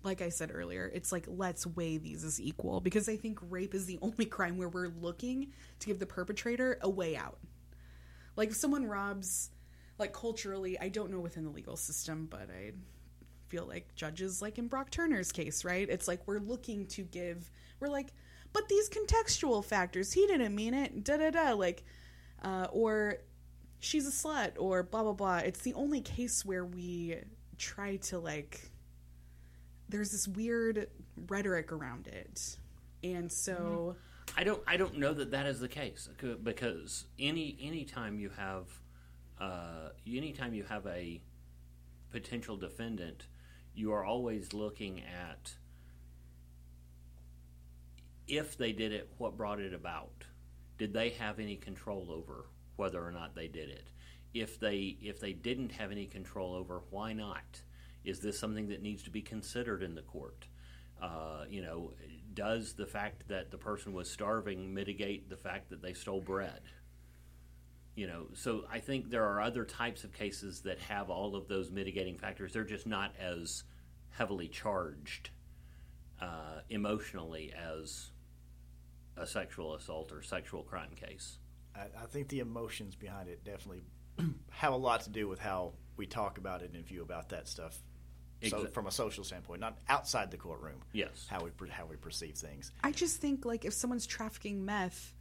like I said earlier, it's like let's weigh these as equal because I think rape is the (laughs) only crime where we're looking to give the perpetrator a way out. Like if someone robs like culturally, I don't know within the legal system, but I feel like judges like in Brock Turner's case, right? It's like we're looking to give we're like, but these contextual factors, he didn't mean it, da da da, like uh, or she's a slut or blah blah blah. It's the only case where we try to like there's this weird rhetoric around it. And so I don't I don't know that that is the case because any any time you have uh, anytime you have a potential defendant, you are always looking at if they did it, what brought it about? Did they have any control over whether or not they did it? If they if they didn't have any control over, why not? Is this something that needs to be considered in the court? Uh, you know, does the fact that the person was starving mitigate the fact that they stole bread? You know, so I think there are other types of cases that have all of those mitigating factors. They're just not as heavily charged uh, emotionally as a sexual assault or sexual crime case. I, I think the emotions behind it definitely (clears throat) have a lot to do with how we talk about it and view about that stuff. So, Exa- from a social standpoint, not outside the courtroom. Yes. How we how we perceive things. I just think like if someone's trafficking meth,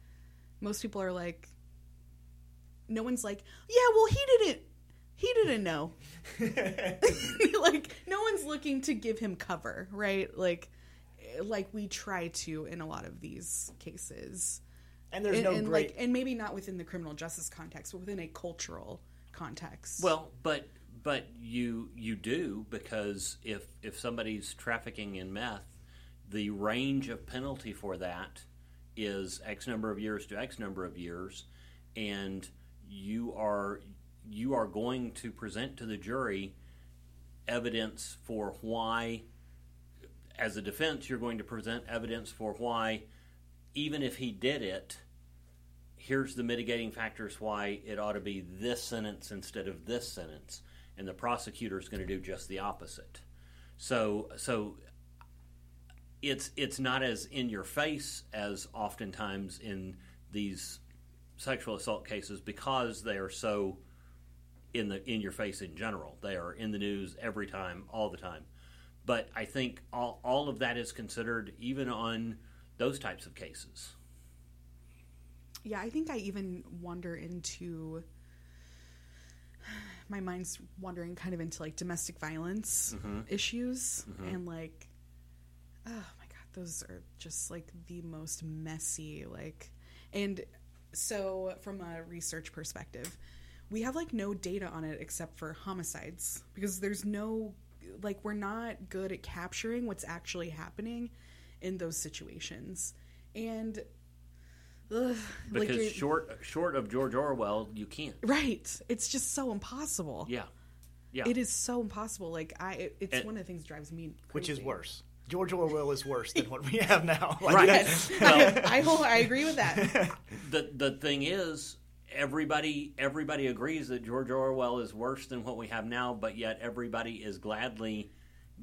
most people are like no one's like, "Yeah, well he didn't he didn't know." (laughs) (laughs) like no one's looking to give him cover, right? Like eh, like we try to in a lot of these cases. And there's and, no and, great. like and maybe not within the criminal justice context, but within a cultural context. Well, but but you you do because if if somebody's trafficking in meth, the range of penalty for that is X number of years to X number of years, and you are you are going to present to the jury evidence for why as a defense you're going to present evidence for why even if he did it here's the mitigating factors why it ought to be this sentence instead of this sentence and the prosecutor is going to do just the opposite so so it's it's not as in your face as oftentimes in these sexual assault cases because they are so in the in your face in general. They are in the news every time, all the time. But I think all, all of that is considered even on those types of cases. Yeah, I think I even wander into my mind's wandering kind of into like domestic violence Mm-hmm. issues and like oh my god, those are just like the most messy like and so from a research perspective, we have like no data on it except for homicides because there's no like we're not good at capturing what's actually happening in those situations. And ugh, Because you're- short short of George Orwell, you can't. Right. It's just so impossible. Yeah. Yeah. It is so impossible. Like I, it, it's And- one of the things that drives me. Which is worse. George Orwell is worse than what we (laughs) have now. (laughs) Like, Right. Yes, (laughs) I, I, whole- I agree with that. the the thing is everybody everybody agrees that George Orwell is worse than what we have now, but yet everybody is gladly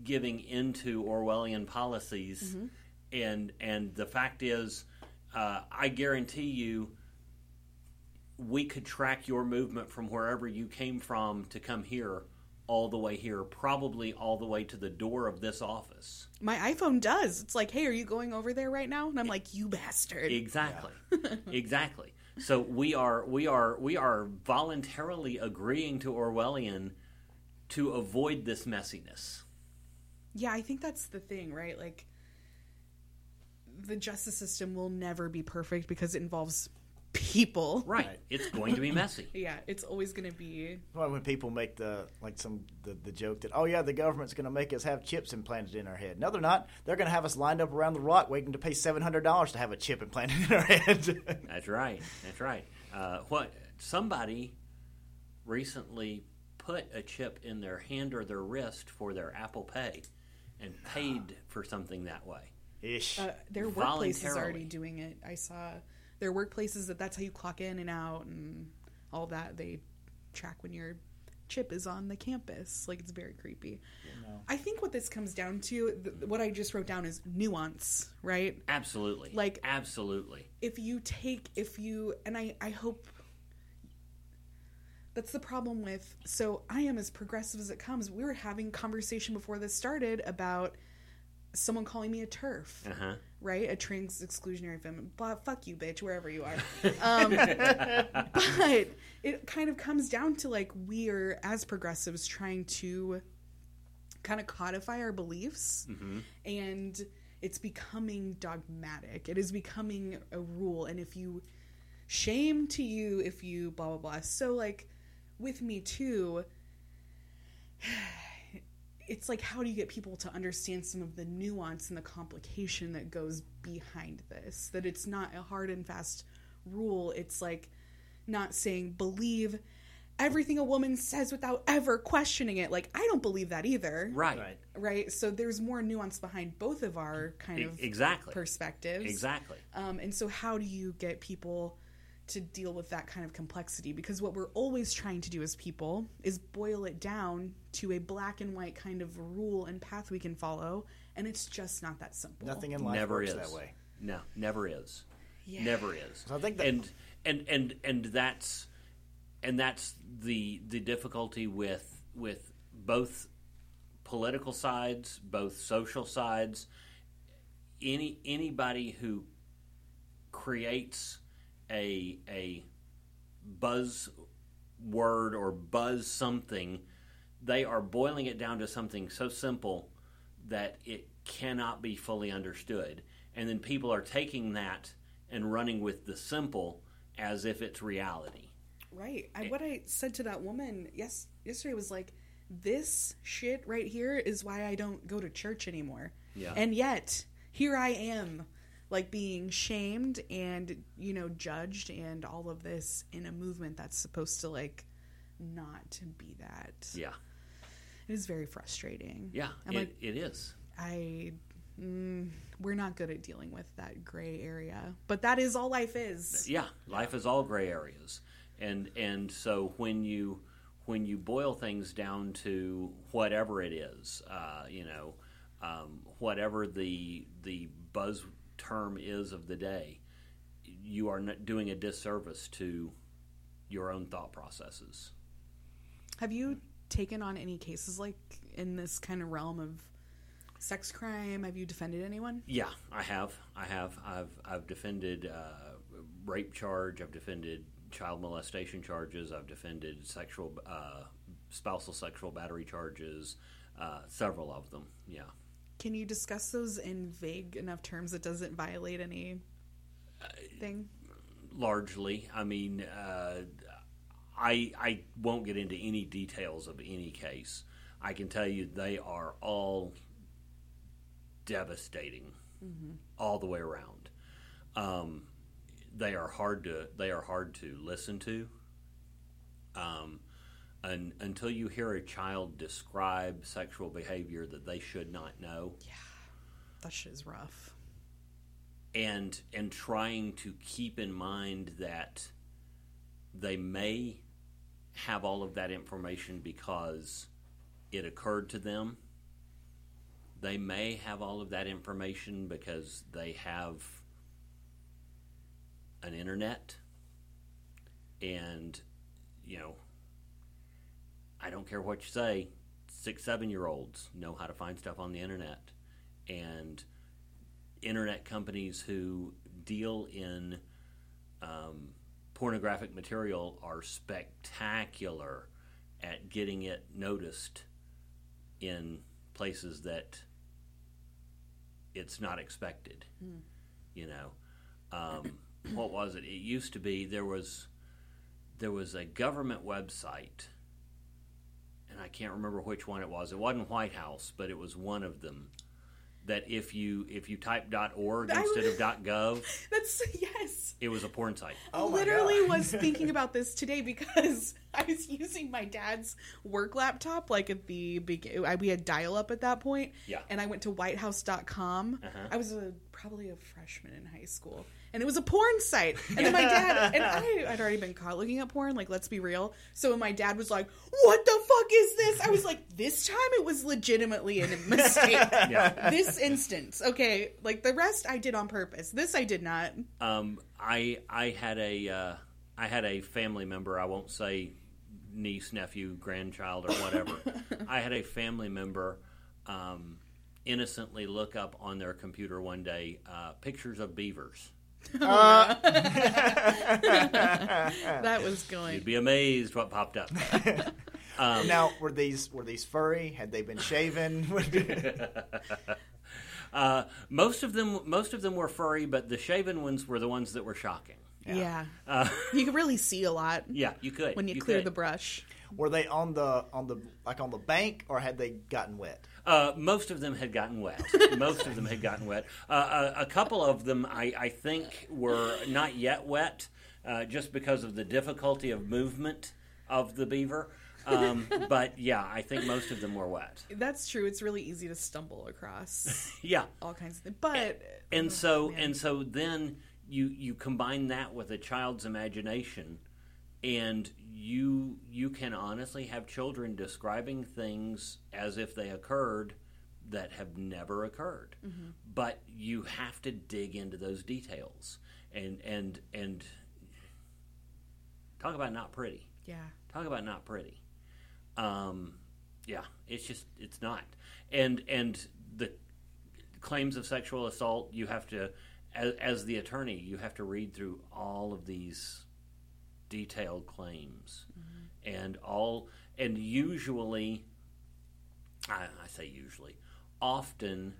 giving into Orwellian policies. Mm-hmm. And and the fact is, uh, I guarantee you, we could track your movement from wherever you came from to come here, all the way here, probably all the way to the door of this office. My iPhone does. It's like, hey, are you going over there right now? And I'm like, you bastard. Exactly. (laughs) exactly. So we are we are we are voluntarily agreeing to Orwellian to avoid this messiness. Yeah, I think that's the thing, right? Like, the justice system will never be perfect because it involves people. Right. It's going to be messy. (laughs) Yeah, it's always going to be. Well, when people make the like some the, the joke that oh yeah the government's going to make us have chips implanted in our head. No, they're not. They're going to have us lined up around the rock waiting to pay seven hundred dollars to have a chip implanted in our head. (laughs) That's right. That's right. Uh, what somebody recently put a chip in their hand or their wrist for their Apple Pay and paid for something that way. Ish. Uh, their workplace is already doing it. I saw their workplaces that that's how you clock in and out and all that. They track when your chip is on the campus. Like it's very creepy. I think what this comes down to, th- what I just wrote down is nuance, right? Absolutely. Like- absolutely. if you take if you and i i hope that's the problem with so i am as progressive as it comes we were having conversation before this started about someone calling me a TERF Uh-huh. right? A trans exclusionary feminist. but fuck you bitch wherever you are. (laughs) Um, but it kind of comes down to like we are as progressives trying to kind of codify our beliefs and it's becoming dogmatic. It is becoming a rule. And if you shame to you if you blah blah blah. So like with me too it's like how do you get people to understand some of the nuance and the complication that goes behind this that it's not a hard and fast rule it's like not saying believe everything a woman says without ever questioning it like i don't believe that either Right. right. right so there's more nuance behind both of our kind of exactly. perspectives Exactly. um, and so, how do you get people to deal with that kind of complexity? Because what we're always trying to do as people is boil it down to a black and white kind of rule and path we can follow, and it's just not that simple. Nothing in life never works is that way. No, never is. Yeah. Never is. So I think that- and and and and that's and that's the the difficulty with with both political sides, both social sides. Any anybody who creates a a buzz word or buzz something, they are boiling it down to something so simple that it cannot be fully understood. And then people are taking that and running with the simple as if it's reality. Right. I, eh. what I said to that woman yes yesterday was like, this shit right here is why I don't go to church anymore. Yeah. And yet, here I am, like being shamed and you know judged and all of this in a movement that's supposed to like not to be that. Yeah. It is very frustrating. Yeah. I'm it, like it is. I mm, we're not good at dealing with that gray area, but that is all life is. Yeah, life is all gray areas, and and so when you when you boil things down to whatever it is, uh, you know, um, whatever the the buzz term is of the day, you are not doing a disservice to your own thought processes. Have you taken on any cases like in this kind of realm of sex crime? Have you defended anyone? Yeah, I have. I have. I've I've defended uh, rape charge. I've defended child molestation charges. I've defended sexual uh, spousal sexual battery charges. Uh, several of them. Yeah. Can you discuss those in vague enough terms that doesn't violate any thing? Largely, I mean, uh, I I won't get into any details of any case. I can tell you they are all devastating, all the way around. Um, they are hard to they are hard to listen to. Um, and until you hear a child describe sexual behavior that they should not know, Yeah, That shit is rough. and and trying to keep in mind that they may have all of that information because it occurred to them. They may have all of that information because they have an internet and you know I don't care what you say, six, seven year olds know how to find stuff on the internet. And internet companies who deal in um, pornographic material are spectacular at getting it noticed in places that it's not expected. You know, um, what was it? It used to be there was there was a government website, and I can't remember which one it was. It wasn't White House, but it was one of them. That if you if you type .org I- instead of (laughs) .gov, That's yes. it was a porn site. Oh Literally God. was (laughs) thinking about this today because (laughs) I was using my dad's work laptop like at the beginning. We had dial up at that point. Yeah. And I went to whitehouse.com. Uh-huh. I was a, probably a freshman in high school. And it was a porn site. And then my dad, (laughs) and I had already been caught looking at porn, like, let's be real. So when my dad was like, what the fuck is this? I was like, this time it was legitimately a (laughs) mistake. Yeah. this instance. Okay. Like the rest I did on purpose. This I did not. Um, I I had a uh, I had a family member. I won't say niece, nephew, grandchild, or whatever. (laughs) I had a family member um, innocently look up on their computer one day uh, pictures of beavers. (laughs) (laughs) That was going. You'd be amazed what popped up. (laughs) Um, now, were these were these furry? Had they been shaven? Uh, most of them most of them were furry, but the shaven ones were the ones that were shocking. Yeah. Uh, you could really see a lot yeah, you could when you, clear could. the brush. Were they on the on the like on the bank, or had they gotten wet? Uh, most of them had gotten wet. (laughs) most of them had gotten wet. Uh, a, a couple of them, I, I think, were not yet wet, uh, just because of the difficulty of movement of the beaver. Um, (laughs) but yeah, I think most of them were wet. That's true. It's really easy to stumble across (laughs) Yeah, all kinds of things. But and so man. and so then you you combine that with a child's imagination, and you you can honestly have children describing things as if they occurred that have never occurred. But you have to dig into those details and and and talk about not pretty. yeah, Talk about not pretty. Um, yeah, it's just it's not. And and the claims of sexual assault, you have to, as, as the attorney, you have to read through all of these detailed claims, and all and usually, I, I say usually, often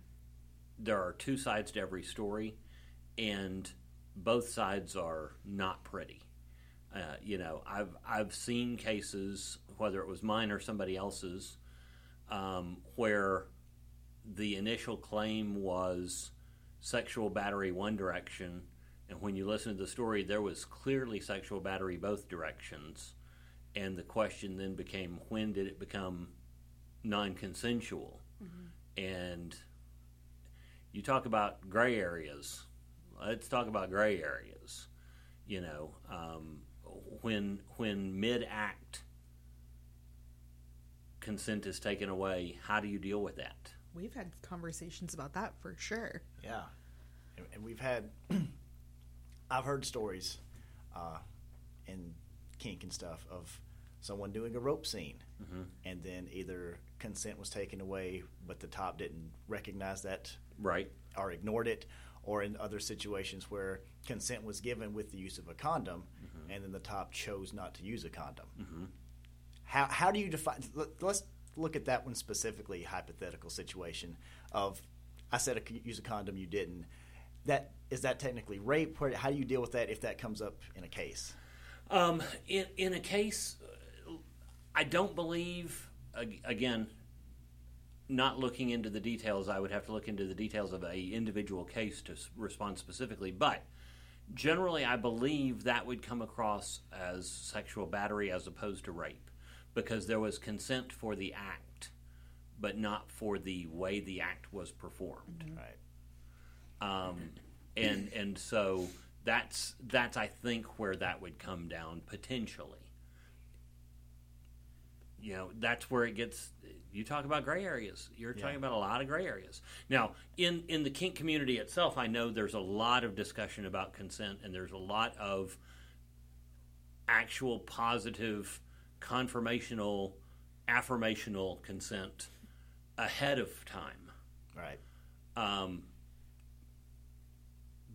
there are two sides to every story, and both sides are not pretty. Uh, you know, I've I've seen cases, whether it was mine or somebody else's, um, where the initial claim was sexual battery one direction, and when you listen to the story, there was clearly sexual battery both directions. And the question then became when did it become non consensual? And you talk about gray areas. Let's talk about gray areas. You know, um, when when mid act consent is taken away, how do you deal with that? We've had conversations about that for sure. Yeah, and, and we've had. (clears throat) I've heard stories, uh, in kink and stuff of someone doing a rope scene, mm-hmm. and then either consent was taken away, but the top didn't recognize that Right. or ignored it, or in other situations where consent was given with the use of a condom, mm-hmm. and then the top chose not to use a condom. Mm-hmm. How how do you define? let- Let's look at that one specifically. Hypothetical situation of I said I could use a condom, you didn't. That is that technically rape? Where- How do you deal with that if that comes up in a case? Um, in in a case, I don't believe. Again, not looking into the details, I would have to look into the details of a individual case to respond specifically. But generally, I believe that would come across as sexual battery as opposed to rape, because there was consent for the act, but not for the way the act was performed. Right. Um, and and so that's that's I think where that would come down potentially. You know, that's where it gets. You talk about gray areas. You're talking about a lot of gray areas. Now, in in the kink community itself, I know there's a lot of discussion about consent, and there's a lot of actual positive, confirmational, affirmational consent ahead of time. Right. Um,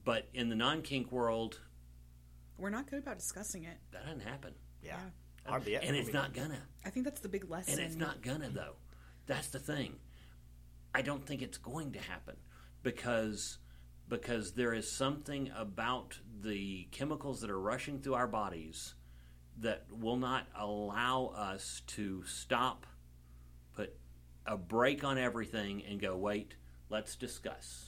but in the non kink world, We're not good about discussing it. that doesn't happen. Yeah. Yeah. Hardly. and I it's mean, not gonna. I think that's the big lesson. And it's not gonna, though. That's the thing. I don't think it's going to happen because because there is something about the chemicals that are rushing through our bodies that will not allow us to stop, put a break on everything, and go, wait, let's discuss.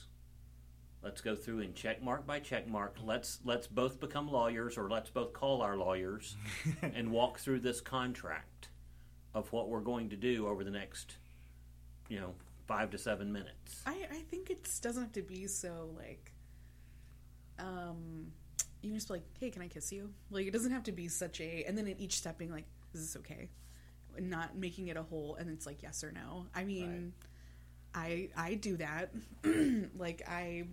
Let's go through and check mark by check mark. Let's let's both become lawyers, or let's both call our lawyers, (laughs) and walk through this contract of what we're going to do over the next, you know, five to seven minutes. I, I think it doesn't have to be so like um you can just be like, Hey, can I kiss you? Like it doesn't have to be such a and then at each step being like, Is this okay? And not making it a whole and it's like yes or no. I mean I I do that. (clears throat) like I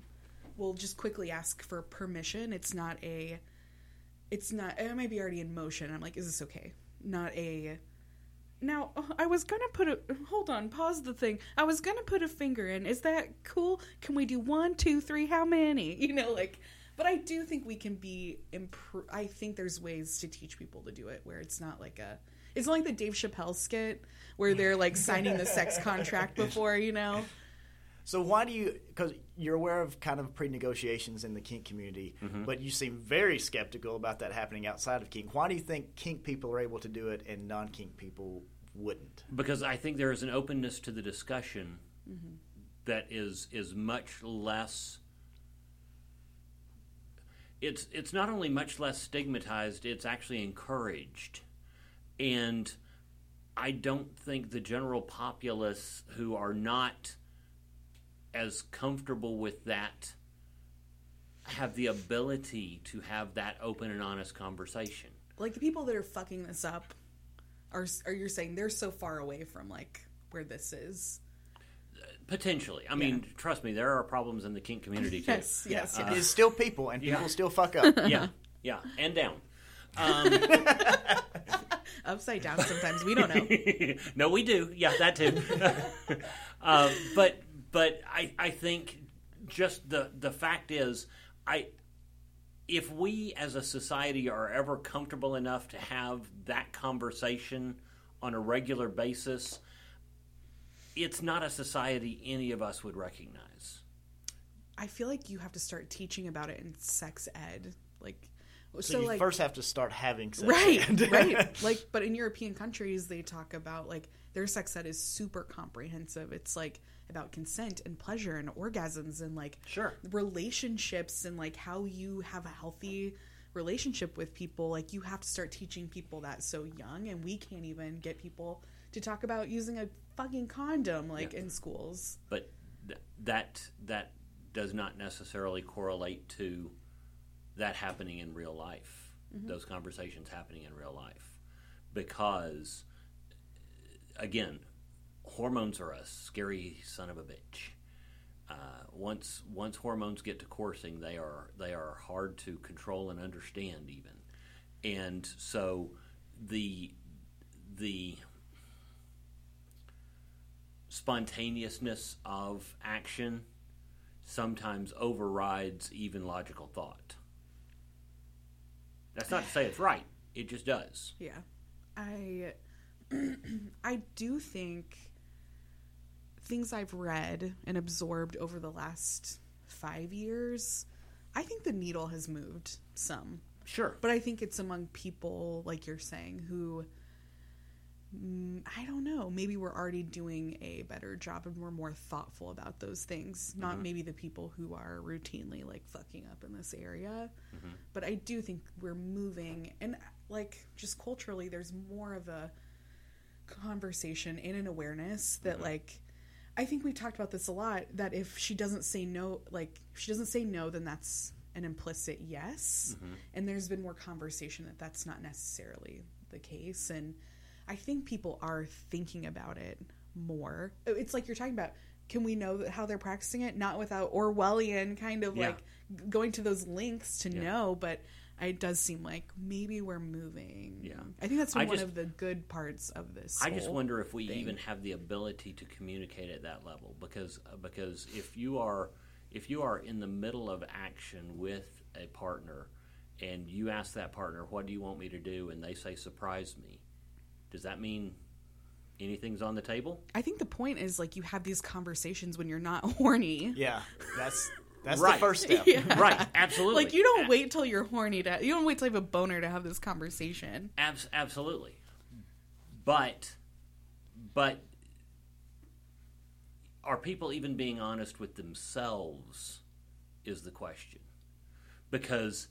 will just quickly ask for permission. It's not a it's not it might be already in motion. I'm like, is this okay? Not a now, I was gonna put a. Hold on, pause the thing. I was gonna put a finger in. Is that cool? Can we do one, two, three? How many? (laughs) You know, like. But I do think we can be. Impro- I think there's ways to teach people to do it where it's not like a. It's not like the Dave Chappelle skit where they're like signing the sex (laughs) contract before, you know? So why do you? Because you're aware of kind of pre-negotiations in the kink community, mm-hmm. but you seem very skeptical about that happening outside of kink. Why do you think kink people are able to do it and non-kink people wouldn't? because I think there is an openness to the discussion mm-hmm. that is is much less. It's it's not only much less stigmatized; it's actually encouraged, and I don't think the general populace who are not as comfortable with that have the ability to have that open and honest conversation. Like the people that are fucking this up are, are you're saying they're so far away from like where this is? Potentially, I mean, trust me, there are problems in the kink community too. (laughs) Yes, yes, It yes. is still people, and yeah. people still fuck up. (laughs) yeah, (laughs) yeah, and down. Um, Upside down sometimes. We don't know. no, we do. Yeah, that too. uh, but but I I think just the the fact is I if we as a society are ever comfortable enough to have that conversation on a regular basis, it's not a society any of us would recognize. I feel like you have to start teaching about it in sex ed. Like So, so, you like first have to start having sex. right, right. (laughs) Like but in European countries they talk about like their sex ed is super comprehensive. It's like about consent and pleasure and orgasms and like Sure. relationships and like how you have a healthy relationship with people like you have to start teaching people that so young and we can't even get people to talk about using a fucking condom like Yeah. in schools but th- that that does not necessarily correlate to that happening in real life mm-hmm. those conversations happening in real life because again hormones are a scary son of a bitch uh, once once hormones get to coursing they are they are hard to control and understand even and so the the spontaneousness of action sometimes overrides even logical thought. That's not to say it's right. It just does. Yeah. I (clears throat) I do think things I've read and absorbed over the last 5 years, I think the needle has moved some. Sure. But I think it's among people like you're saying who mm, I don't know, maybe we're already doing a better job and we're more thoughtful about those things. Not mm-hmm. maybe the people who are routinely like fucking up in this area. Mm-hmm. But I do think we're moving and like just culturally there's more of a conversation and an awareness that mm-hmm. like I think we've talked about this a lot that if she doesn't say no like if she doesn't say no then that's an implicit yes. Mm-hmm. And there's been more conversation that that's not necessarily the case. And I think people are thinking about it more. Uh, it's like you're talking about can we know how they're practicing it? Not without Orwellian kind of Yeah. like going to those links to Yeah. know but it does seem like maybe we're moving Yeah. I think that's I one just- of the good parts of this I just wonder if we thing. even have the ability to communicate at that level because uh, because if you are if you are in the middle of action with a partner and you ask that partner what do you want me to do and they say surprise me does that mean anything's on the table I think the point is like you have these conversations when you're not (laughs) horny. Yeah, that's that's Right. the first step. (laughs) Yeah. right absolutely Like you don't A- wait till you're horny to you don't wait till you have a boner to have this conversation. Abs- absolutely. But, but, are people even being honest with themselves? Is the question. Because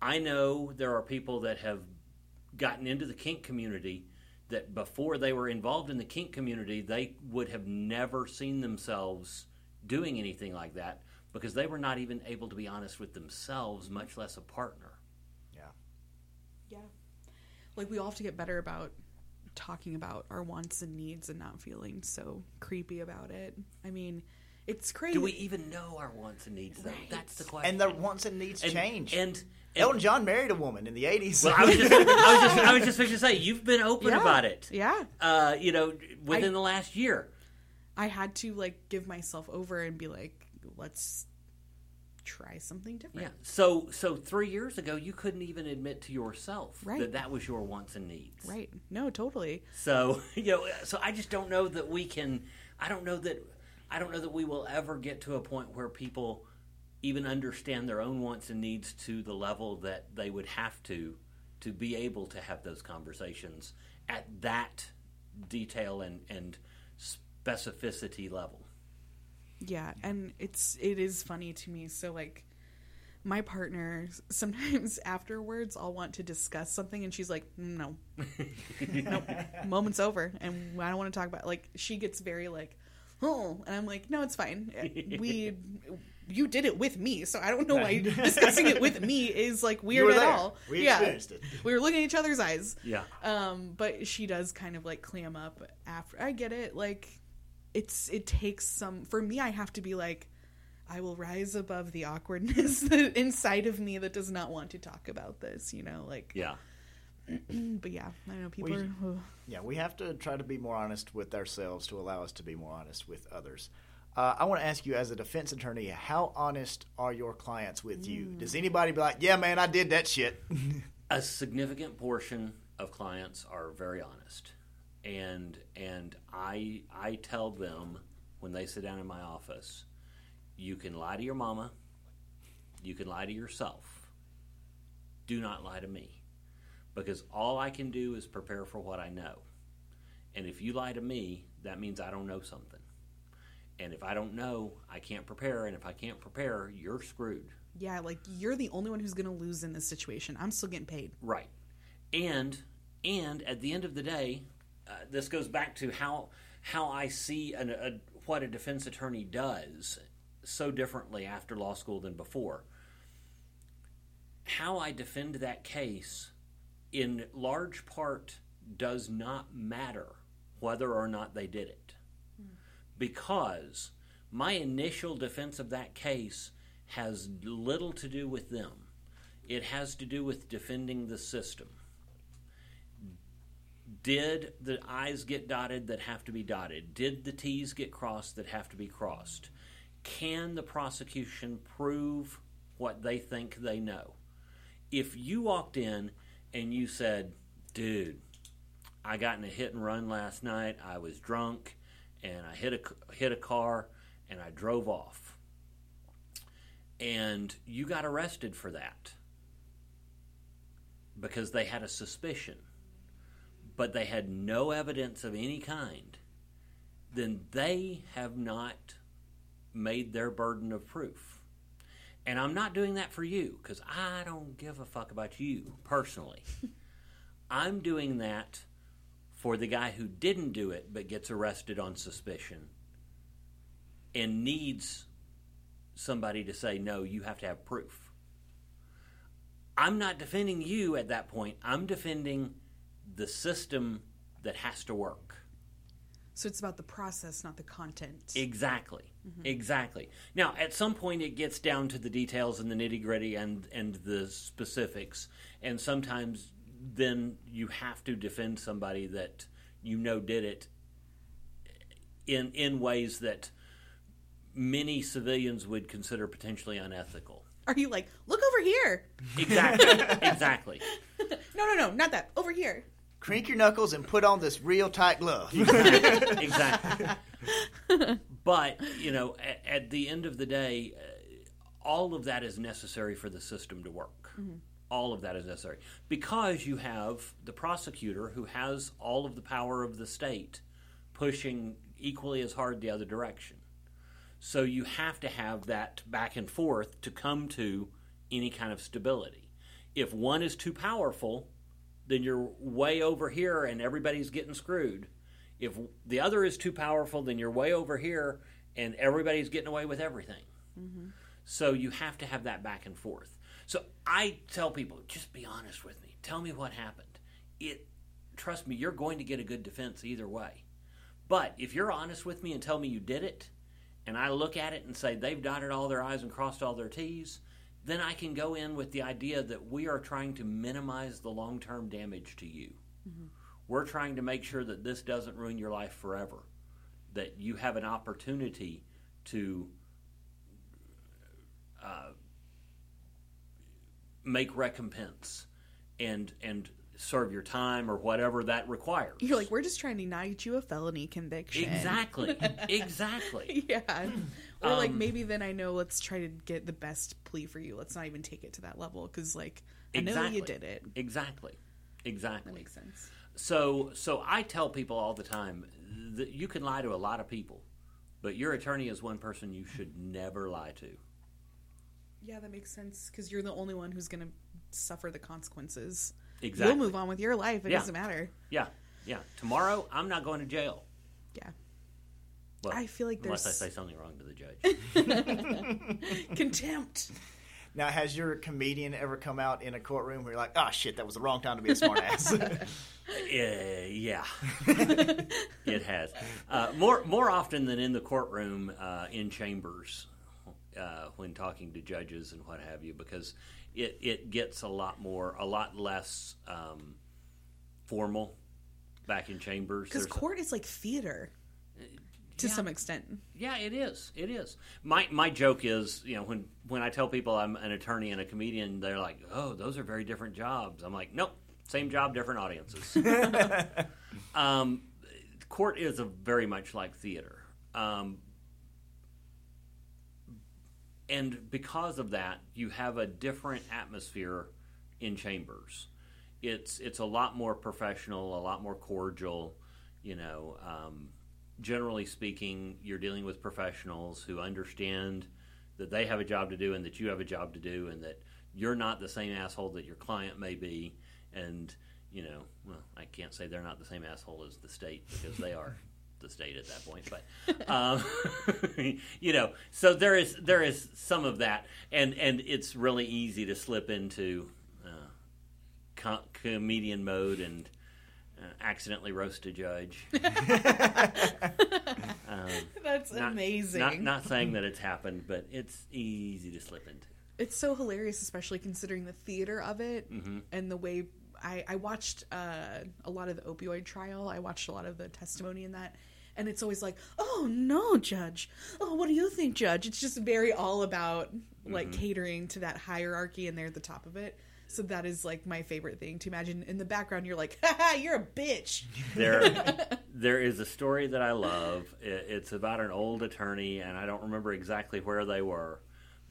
I know there are people that have gotten into the kink community that before they were involved in the kink community, they would have never seen themselves doing anything like that because they were not even able to be honest with themselves, much less a partner. Yeah. Yeah. Like we all have to get better about talking about our wants and needs and not feeling so creepy about it. I mean, it's crazy. Do we even know our wants and needs? Though Right. that's the question. And their wants and needs And- change. And, and Elton John married a woman in the '80s. well, I was just, (laughs) I was just, I was just fixing to say you've been open yeah. about it. Yeah. Uh, you know, within I- the last year. I had to like give myself over and be like, let's try something different. Yeah. So, so three years ago, you couldn't even admit to yourself Right. that that was your wants and needs. Right. No, totally. So, (laughs) you know, so I just don't know that we can. I don't know that. I don't know that we will ever get to a point where people even understand their own wants and needs to the level that they would have to to be able to have those conversations at that detail and and specificity level. Yeah, and it's it is funny to me. So like my partner (laughs) sometimes afterwards I'll want to discuss something and she's like, "No. (laughs) nope. Moment's over and I don't want to talk about like she gets very like, "Oh." And I'm like, "No, it's fine. We you did it with me, so I don't know why discussing it with me (laughs) is like weird at there. all." We yeah. experienced it. We were looking at each other's eyes. Yeah. Um, but she does kind of like clam up after. I get it. Like, it's it takes some. For me, I have to be like, I will rise above the awkwardness (laughs) that inside of me that does not want to talk about this. You know, like. Yeah. (clears throat) But yeah, I know people We- are. ugh. Yeah, we have to try to be more honest with ourselves to allow us to be more honest with others. Uh, I want to ask you, as a defense attorney, how honest are your clients with you? Does anybody be like, "Yeah, man, I did that shit"? (laughs) a significant portion of clients are very honest and and I I tell them when they sit down in my office you can lie to your mama you can lie to yourself do not lie to me because all I can do is prepare for what I know and if you lie to me that means I don't know something And if I don't know, I can't prepare. And if I can't prepare, you're screwed. Yeah, like you're the only one who's going to lose in this situation. I'm still getting paid. Right. And and at the end of the day, uh, this goes back to how how I see an, a, what a defense attorney does so differently after law school than before. How I defend that case, in large part, does not matter whether or not they did it, because my initial defense of that case has little to do with them. It has to do with defending the system. Did the I's get dotted that have to be dotted? Did the T's get crossed that have to be crossed? Can the prosecution prove what they think they know? If you walked in and you said, dude, I got in a hit and run last night, I was drunk, and I hit a, hit a car, and I drove off and you got arrested for that because they had a suspicion, but they had no evidence of any kind, then they have not made their burden of proof. And I'm not doing that for you because I don't give a fuck about you personally. (laughs) I'm doing that for the guy who didn't do it but gets arrested on suspicion and needs somebody to say, no, you have to have proof. I'm not defending you at that point. I'm defending the system that has to work. So it's about the process, not the content. Exactly. Mm-hmm. Exactly. Now, at some point, it gets down to the details and the nitty gritty and, and the specifics. And sometimes then you have to defend somebody that you know did it in, in ways that many civilians would consider potentially unethical. Are you like, look over here? Exactly. (laughs) exactly. No, no, no, not that. Over here. Crink your knuckles and put on this real tight glove. (laughs) (laughs) exactly. but you know, at, at, the end of the day, uh, all of that is necessary for the system to work. Mm-hmm. All of that is necessary because you have the prosecutor who has all of the power of the state pushing equally as hard the other direction. So you have to have that back and forth to come to any kind of stability. If one is too powerful, then you're way over here and everybody's getting screwed. If the other is too powerful, then you're way over here and everybody's getting away with everything. Mm-hmm. So you have to have that back and forth. So I tell people, just be honest with me. Tell me what happened. It trust me, you're going to get a good defense either way. But if you're honest with me and tell me you did it, and I look at it and say they've dotted all their I's and crossed all their T's, then I can go in with the idea that we are trying to minimize the long term damage to you. Mm-hmm. We're trying to make sure that this doesn't ruin your life forever, that you have an opportunity to uh, make recompense and and serve your time or whatever that requires. You're like, we're just trying to deny you a felony conviction. Exactly. (laughs) exactly. yeah. Or um, like maybe then I know let's try to get the best plea for you. Let's not even take it to that level because like I exactly. know you did it. Exactly. Exactly. That makes sense. So so I tell people all the time that you can lie to a lot of people, but your attorney is one person you should never lie to. Yeah, that makes sense because you're the only one who's going to suffer the consequences. Exactly. You'll move on with your life. It Yeah. doesn't matter. Yeah, yeah. Tomorrow I'm not going to jail. Yeah. Well, I feel like unless I say something wrong to the judge. (laughs) Contempt. now, has your comedian ever come out in a courtroom where you're like, oh shit, that was the wrong time to be a smartass? (laughs) Uh, yeah, (laughs) it has. Uh, more more often than in the courtroom, uh, in chambers, uh, when talking to judges and what have you, because it, it gets a lot more, a lot less um, formal back in chambers. Because There's- court is like theater to Yeah. some extent. Yeah, it is. It is. My my joke is, you know, when when I tell people I'm an attorney and a comedian, they're like, "Oh, those are very different jobs." I'm like, "Nope, same job, different audiences." (laughs) um, court is a very much like theater, um, and because of that, you have a different atmosphere in chambers. It's it's a lot more professional, a lot more cordial. You know, um, generally speaking, you're dealing with professionals who understand that they have a job to do and that you have a job to do, and that you're not the same asshole that your client may be. And, you know, well, I can't say they're not the same asshole as the state because they are (laughs) the state at that point. But, um, (laughs) you know, so there is there is some of that, and and it's really easy to slip into uh, co- comedian mode and uh, accidentally roast a judge. (laughs) um, That's not- amazing. Not, not saying that it's happened, but it's easy to slip into. It's so hilarious, especially considering the theater of it Mm-hmm. and the way I, I watched uh, a lot of the opioid trial. I watched a lot of the testimony in that. And it's always like, oh no, judge. Oh, what do you think, judge? It's just very all about like Mm-hmm. catering to that hierarchy and they're at the top of it. So that is like my favorite thing to imagine. In the background, you're like, (laughs) haha, you're a bitch. (laughs) There, (laughs) there is a story that I love. It's about an old attorney, and I don't remember exactly where they were,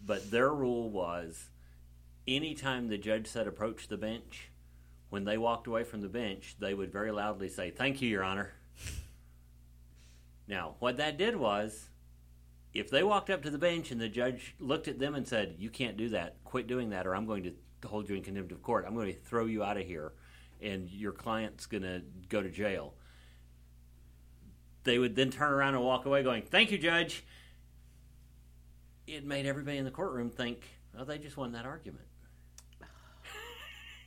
but their rule was anytime the judge said approach the bench, when they walked away from the bench, they would very loudly say, Thank you, Your Honor. Now, what that did was, if they walked up to the bench and the judge looked at them and said, You can't do that, quit doing that, or I'm going to hold you in contempt of court, I'm going to throw you out of here, and your client's going to go to jail. They would then turn around and walk away going, Thank you, Judge. It made everybody in the courtroom think, Oh, they just won that argument.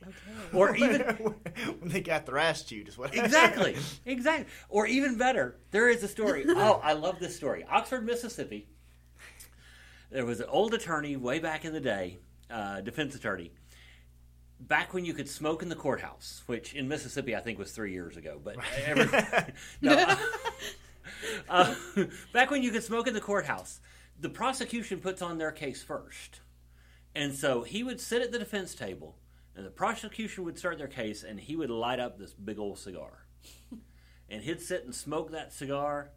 Okay. Or (laughs) even (laughs) when they got their ass chewed is what exactly, exactly. Or even better, there is a story. (laughs) Oh, I love this story. Oxford, Mississippi. There was an old attorney way back in the day, uh, defense attorney. Back when you could smoke in the courthouse, which in Mississippi I think was three years ago, but (laughs) every, (laughs) no, (laughs) uh, back when you could smoke in the courthouse, the prosecution puts on their case first, and so he would sit at the defense table, and the prosecution would start their case, and he would light up this big old cigar, and he'd sit and smoke that cigar.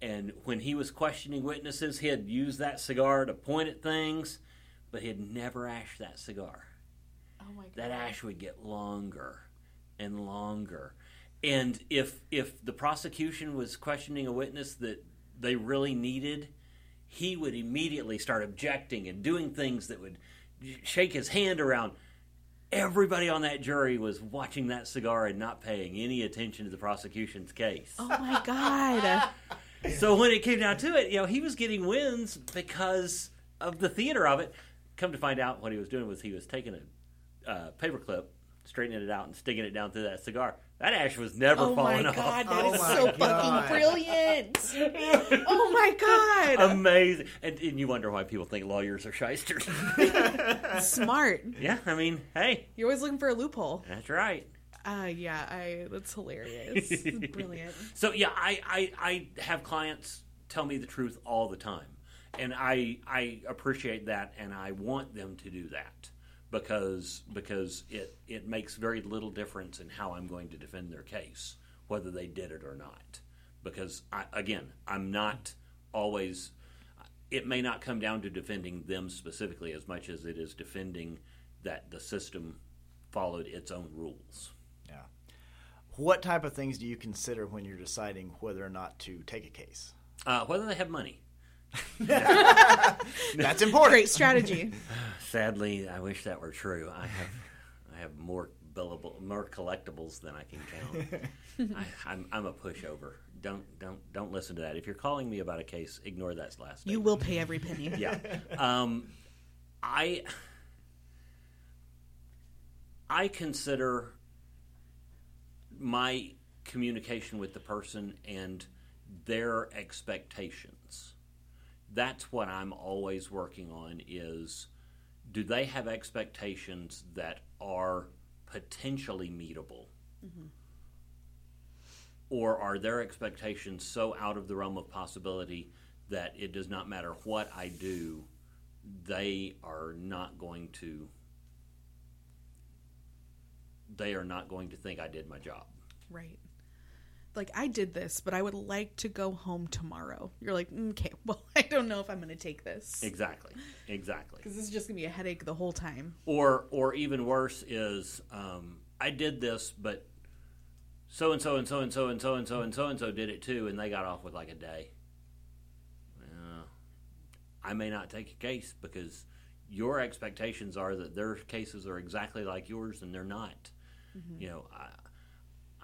And when he was questioning witnesses, he'd use that cigar to point at things, but he'd never ash that cigar Oh my god. that ash would get longer and longer. And if if the prosecution was questioning a witness that they really needed, he would immediately start objecting and doing things that would shake his hand around. Everybody on that jury was watching that cigar and not paying any attention to the prosecution's case. Oh my god. (laughs) So when it came down to it, you know, he was getting wins because of the theater of it. Come to find out, what he was doing was he was taking a uh, paperclip, straightening it out, and sticking it down through that cigar. That ash was never Oh falling off. god, that Oh is my so God. fucking brilliant. (laughs) oh my god. Amazing, and, and you wonder why people think lawyers are shysters. (laughs) Smart. yeah, I mean, hey, You're always looking for a loophole. that's right. Uh yeah, I that's hilarious. (laughs) Brilliant. So yeah, I, I I have clients tell me the truth all the time, and I I appreciate that, and I want them to do that because because it it makes very little difference in how I'm going to defend their case, whether they did it or not. Because I, again, I'm not always. It may not come down to defending them specifically as much as it is defending that the system followed its own rules. Yeah. What type of things do you consider when you're deciding whether or not to take a case? Uh, whether they have money. (laughs) That's important. Great strategy. Sadly, I wish that were true. I have, I have more billable, more collectibles than I can count. (laughs) I, I'm, I'm a pushover. Don't, don't, don't listen to that. If you're calling me about a case, ignore that last. You will pay every penny. (laughs) Yeah. Um, I, I consider my communication with the person and their expectations. That's what I'm always working on is do they have expectations that are potentially meetable? Mm-hmm. Or are their expectations so out of the realm of possibility that it does not matter what I do, they are not going to they are not going to think I did my job. Right. Like I did this, but I would like to go home tomorrow. You're like, "Mm, okay, (laughs) well, I don't know if I'm going to take this Exactly. Exactly. because this is just going to be a headache the whole time. Or or even worse is um, I did this, but so and so and so and so and so and so and so and so did it too, and they got off with like a day. Uh, I may not take a case because your expectations are that their cases are exactly like yours, and they're not. You know, I,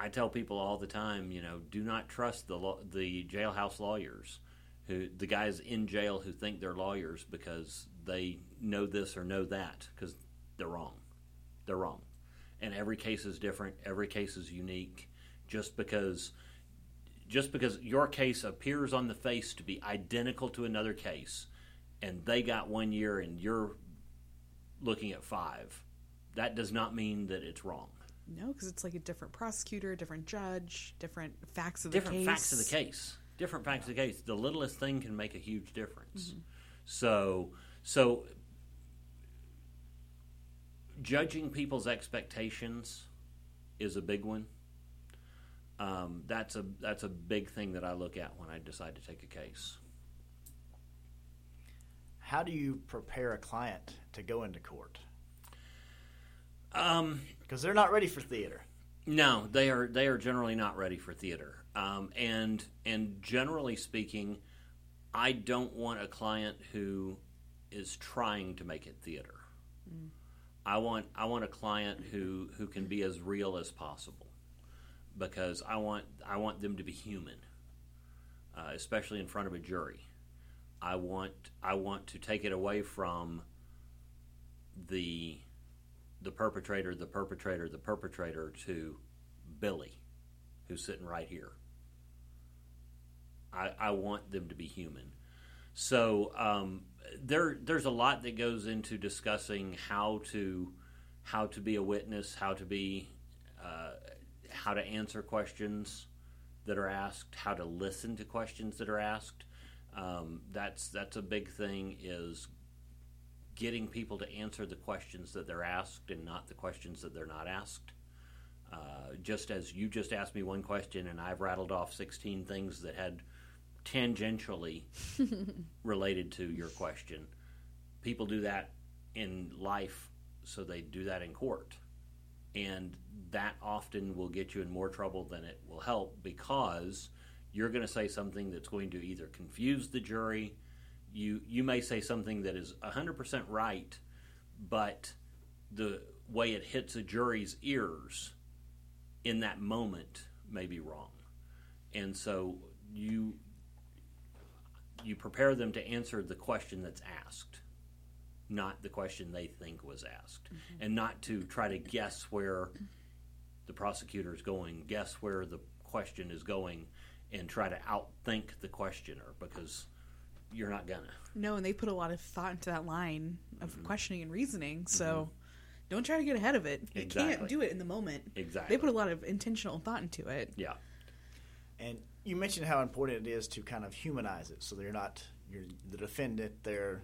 I tell people all the time, you know, do not trust the the jailhouse lawyers, who the guys in jail who think they're lawyers because they know this or know that because they're wrong. They're wrong, and every case is different. Every case is unique. Just because, just because your case appears on the face to be identical to another case, and they got one year and you're looking at five, that does not mean that it's wrong. No, because it's like a different prosecutor, different judge, different facts of the different case. facts of the case. Different facts of the case. The littlest thing can make a huge difference. So, so judging people's expectations is a big one. Um, that's a that's a big thing that I look at when I decide to take a case. How do you prepare a client to go into court? Um, Because they're not ready for theater. No, they are they are generally not ready for theater. Um, and and generally speaking, I don't want a client who is trying to make it theater. I want I want a client who who can be as real as possible because I want I want them to be human, uh, especially in front of a jury. I want I want to take it away from the the perpetrator, the perpetrator, the perpetrator to Billy, who's sitting right here. I, I want them to be human. So um, there there's a lot that goes into discussing how to how to be a witness, how to be uh, how to answer questions that are asked, how to listen to questions that are asked. Um, that's that's a big thing is getting people to answer the questions that they're asked and not the questions that they're not asked. Uh, just as you just asked me one question and I've rattled off 16 things that had tangentially (laughs) related to your question. People do that in life, so they do that in court. And that often will get you in more trouble than it will help because you're going to say something that's going to either confuse the jury. You, you may say something that is 100% right, but the way it hits a jury's ears in that moment may be wrong. And so you you prepare them to answer the question that's asked, not the question they think was asked, mm-hmm. and not to try to guess where the prosecutor is going, guess where the question is going, and try to outthink the questioner because you're not gonna. No, and they put a lot of thought into that line of Mm-hmm. questioning and reasoning. So don't try to get ahead of it. You Exactly. can't do it in the moment. Exactly. They put a lot of intentional thought into it. Yeah. And you mentioned how important it is to kind of humanize it, so they're not you're the defendant, they're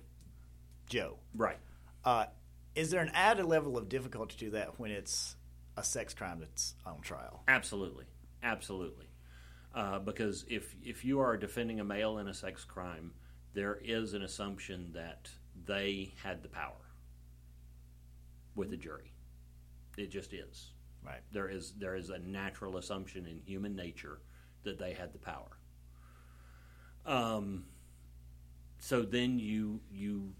Joe. Right. Uh, is there an added level of difficulty to that when it's a sex crime that's on trial? Absolutely, absolutely. Uh, because if if you are defending a male in a sex crime, there is an assumption that they had the power with the jury. It just is. Right. There is there is a natural assumption in human nature that they had the power. Um, so then you you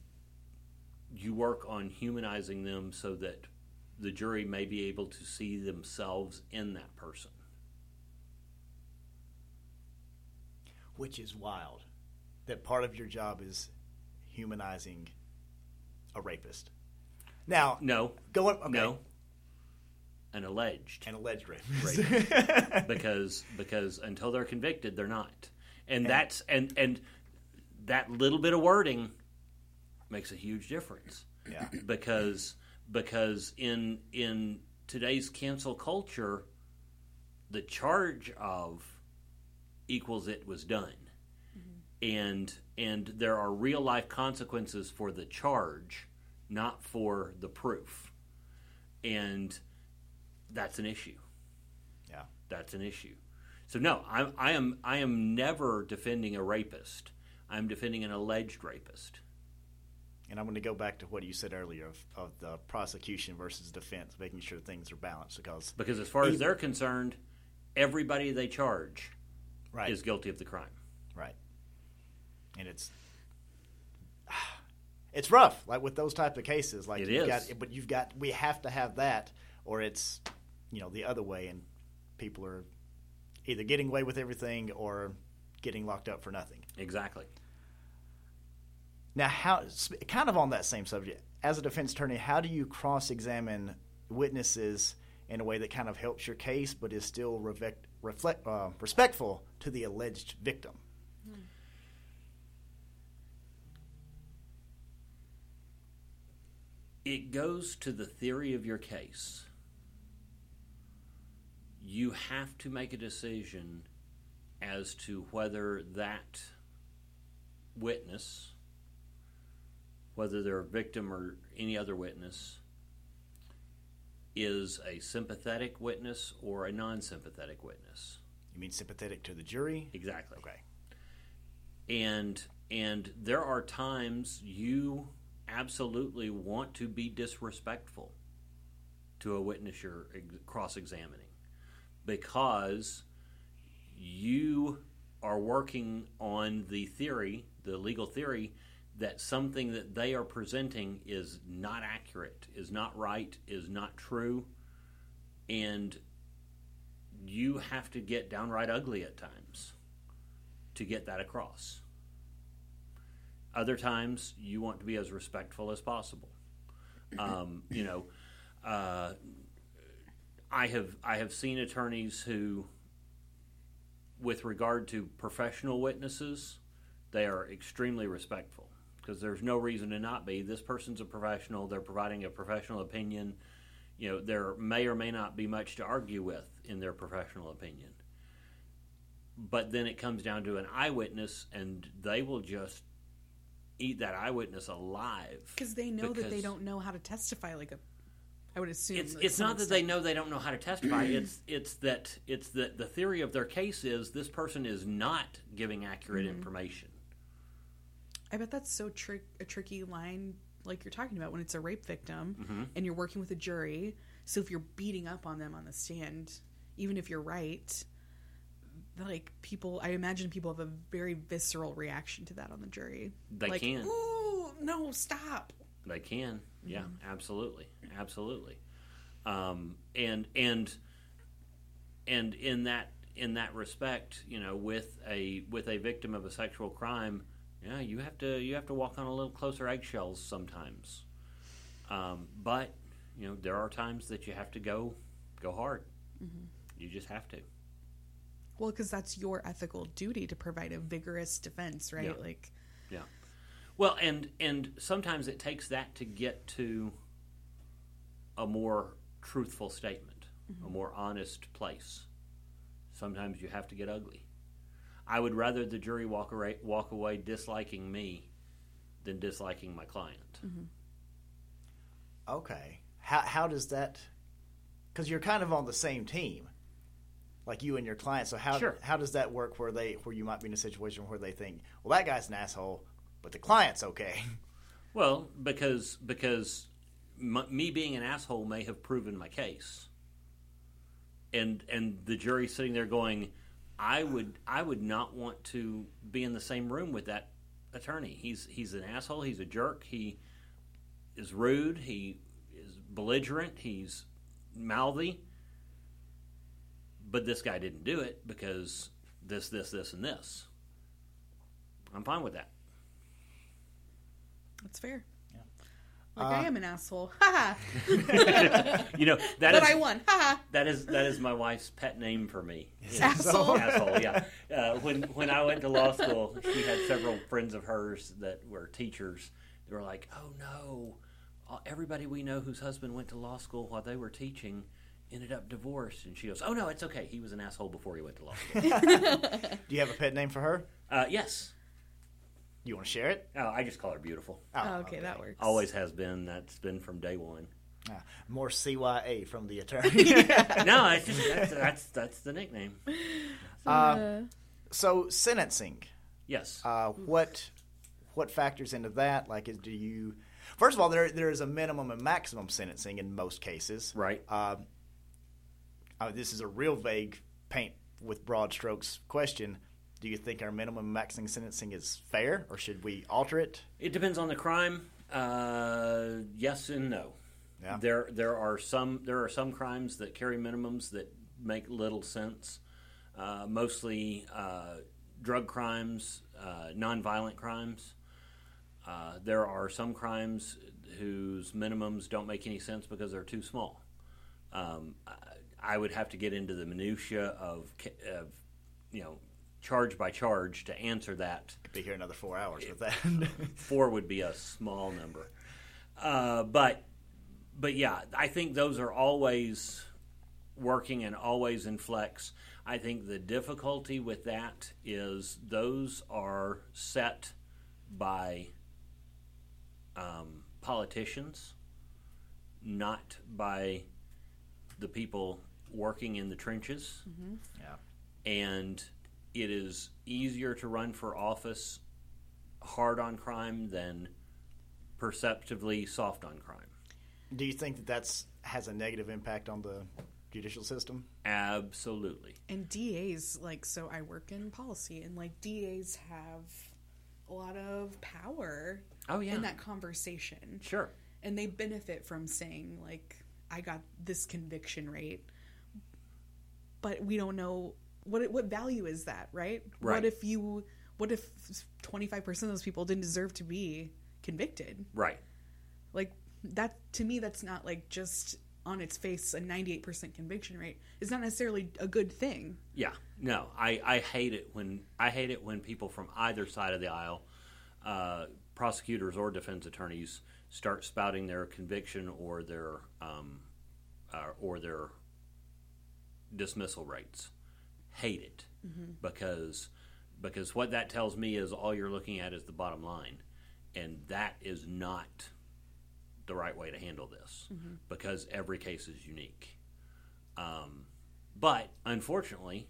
you work on humanizing them so that the jury may be able to see themselves in that person. Which is wild. That part of your job is humanizing a rapist. Now, No, going okay, no, an alleged an alleged rapist. (laughs) because because until they're convicted, they're not, and that's and and that little bit of wording makes a huge difference. yeah. because because in in today's cancel culture, the charge of equals it was done, and and there are real life consequences for the charge, not for the proof, and that's an issue. Yeah. That's an issue. So no, I, I am I am never defending a rapist. I'm defending an alleged rapist. And I'm going to go back to what you said earlier of, of the prosecution versus defense, making sure things are balanced because Because as far as they're concerned, everybody they charge Right. is guilty of the crime. Right. And it's (sighs) it's rough, like with those type of cases. Like It you've is. got but you've got we have to have that or it's you know, the other way and people are either getting away with everything or getting locked up for nothing. Exactly. Now, how kind of on that same subject, as a defense attorney, how do you cross-examine witnesses in a way that kind of helps your case, but is still reflect, reflect, uh, respectful to the alleged victim? It goes to the theory of your case. You have to make a decision as to whether that witness, whether they're a victim or any other witness, is a sympathetic witness or a non sympathetic witness. You mean sympathetic to the jury? Exactly. Okay. and and there are times you absolutely want to be disrespectful to a witness you're cross-examining because you are working on the theory the legal theory that something that they are presenting is not accurate is not right is not true and you have to get downright ugly at times to get that across. Other times, you want to be as respectful as possible. Um, you know, uh, I have I have seen attorneys who, with regard to professional witnesses, they are extremely respectful because there's no reason to not be. This person's a professional; they're providing a professional opinion. You know, there may or may not be much to argue with in their professional opinion but then it comes down to an eyewitness and they will just eat that eyewitness alive because they know that they don't know how to testify like a i would assume it's it's not that they know they don't know how to testify (clears throat) it's it's that it's that the theory of their case is this person is not giving accurate Mm-hmm. information i bet that's so trick a tricky line like you're talking about when it's a rape victim Mm-hmm. and you're working with a jury so if you're beating up on them on the stand even if you're right like people i imagine people have a very visceral reaction to that on the jury They like, can. ooh no stop They can, yeah, Mm-hmm. absolutely, absolutely, um, and and and in that in that respect, you know, with a with a victim of a sexual crime, yeah, you have to you have to walk on a little closer eggshells sometimes, um, but you know, there are times that you have to go go hard. Mm-hmm. You just have to. Well because that's your ethical duty to provide a vigorous defense right Yeah. like Yeah. Well, and and sometimes it takes that to get to a more truthful statement, a mm-hmm. more honest place. Sometimes you have to get ugly. I would rather the jury walk away walk away disliking me than disliking my client. Mm-hmm. Okay. How how does that? Because you're kind of on the same team, like you and your client. So how Sure. how does that work? Where they where you might be in a situation where they think, well, that guy's an asshole, but the client's okay. (laughs) Well, because because m- me being an asshole may have proven my case, and and the jury sitting there going, I would I would not want to be in the same room with that attorney. He's he's an asshole. He's a jerk. He is rude. He is belligerent. He's mouthy. But this guy didn't do it because this this this and this. I'm fine with that. that's fair Yeah. like Uh, i am an asshole ha (laughs) You know that but is i won ha That is that is my wife's pet name for me. Is (laughs) Asshole. (laughs) Asshole, yeah. Uh, when when I went to law school, she had several friends of hers that were teachers. They were like, "Oh no, uh, everybody we know whose husband went to law school while they were teaching ended up divorced." And she goes, "Oh no, it's okay. He was an asshole before he went to law school." (laughs) (laughs) Do you have a pet name for her? uh, yes. You want to share it? Oh, I just call her beautiful. oh, okay, that works Always has been. That's been from day one. Ah, more CYA from the attorney. (laughs) No, it's just that's that's, that's the nickname. uh, so sentencing. Yes. Uh, what what factors into that? Like, is, do you? First of all, there there is a minimum and maximum sentencing in most cases. Right. Uh, uh, this is a real vague paint with broad strokes question, do you think our minimum and maximum sentencing is fair, or should we alter it? It depends on the crime. Uh, yes and no. Yeah. There there are some there are some crimes that carry minimums that make little sense. Uh, mostly uh, drug crimes, uh, nonviolent crimes. Uh, there are some crimes whose minimums don't make any sense because they're too small. Um, I, would have to get into the minutia of, of you know charge by charge to answer that Could be here another four hours with that. four would be a small number. Uh, but but yeah, I think those are always working and always in flex. I think the difficulty with that is those are set by um, politicians, not by the people working in the trenches mm-hmm. yeah. and it is easier to run for office hard on crime than perceptively soft on crime. Do you think that that's has a negative impact on the judicial system? Absolutely. And DAs, like, so I work in policy, and like DAs have a lot of power Oh, yeah. in that conversation. Sure. And they benefit from saying, like, I got this conviction rate. But we don't know what what value is that, right? Right. What if you what if 25% of those people didn't deserve to be convicted? Right. Like that to me that's not like just on its face a 98% conviction rate. It's not necessarily a good thing. Yeah. No, I, I hate it when I hate it when people from either side of the aisle, uh, prosecutors or defense attorneys, start spouting their conviction or their um, uh, or their dismissal rates. Hate it. Mm-hmm. Because because what that tells me is all you're looking at is the bottom line, and that is not the right way to handle this mm-hmm. because every case is unique. Um, but unfortunately,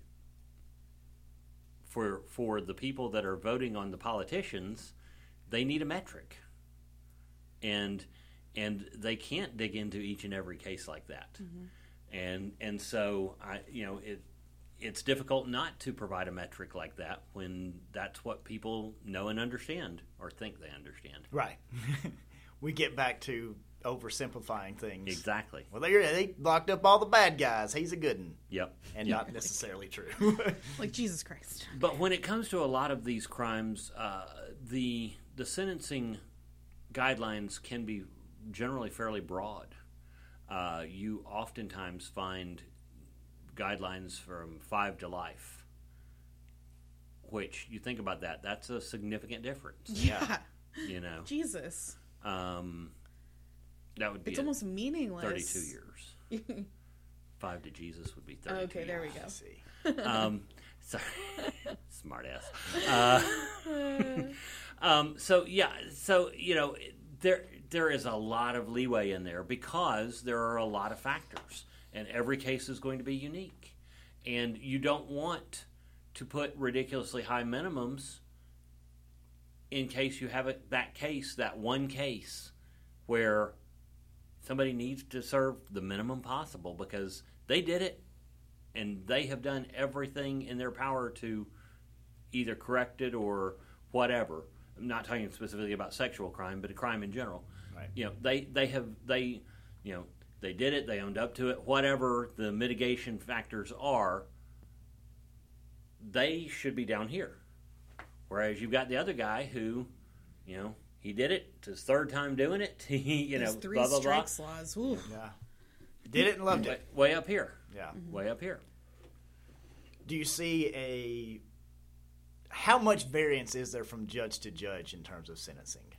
for for the people that are voting on the politicians, they need a metric, and and they can't dig into each and every case like that, mm-hmm. And and so I you know it it's difficult not to provide a metric like that when that's what people know and understand or think they understand. Right. (laughs) we get back to oversimplifying things. Exactly. Well, they they locked up all the bad guys. He's a good one, Yep. and not (laughs) necessarily true. (laughs) Like Jesus Christ. But when it comes to a lot of these crimes, uh, the the sentencing guidelines can be generally fairly broad. Uh, you oftentimes find guidelines from five to life, which you think about that, that's a significant difference. Yeah. You know, Jesus. um, that would be It's almost meaningless. thirty-two years. (laughs) five to Jesus would be thirty-two. Okay, there we go. See. um, (laughs) sorry, (laughs) smart ass. Uh, um, so yeah, so you know there there is a lot of leeway in there because there are a lot of factors, and every case is going to be unique, and you don't want to put ridiculously high minimums in case you have a, that case, that one case where somebody needs to serve the minimum possible because they did it and they have done everything in their power to either correct it or whatever. I'm not talking specifically about sexual crime, but a crime in general. Right. You know, they they have they you know they did it, they owned up to it. Whatever the mitigation factors are, they should be down here. Whereas you've got the other guy who, you know, he did it. It's his third time doing it. (laughs) He, you know, three blah blah blah. strikes laws. Ooh. Yeah. Did it and loved Way, it. way up here, Yeah. Mm-hmm. way up here. Do you see a how much variance is there from judge to judge in terms of sentencing?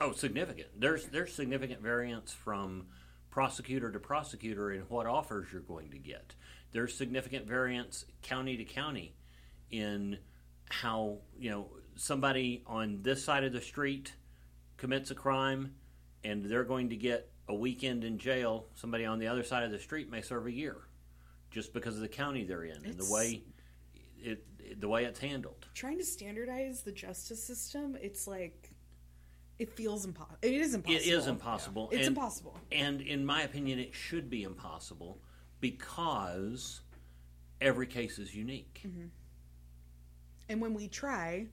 Oh, significant. There's there's significant variance from prosecutor to prosecutor in what offers you're going to get. There's significant variance county to county in how you know somebody on this side of the street commits a crime and they're going to get a weekend in jail. Somebody on the other side of the street may serve a year, just because of the county they're in and the way it, the way it's handled. Trying to standardize the justice system, it's like it feels impossible. It is impossible. It is impossible. It's and- impossible. And in my opinion, it should be impossible because every case is unique. Mm-hmm. And when we try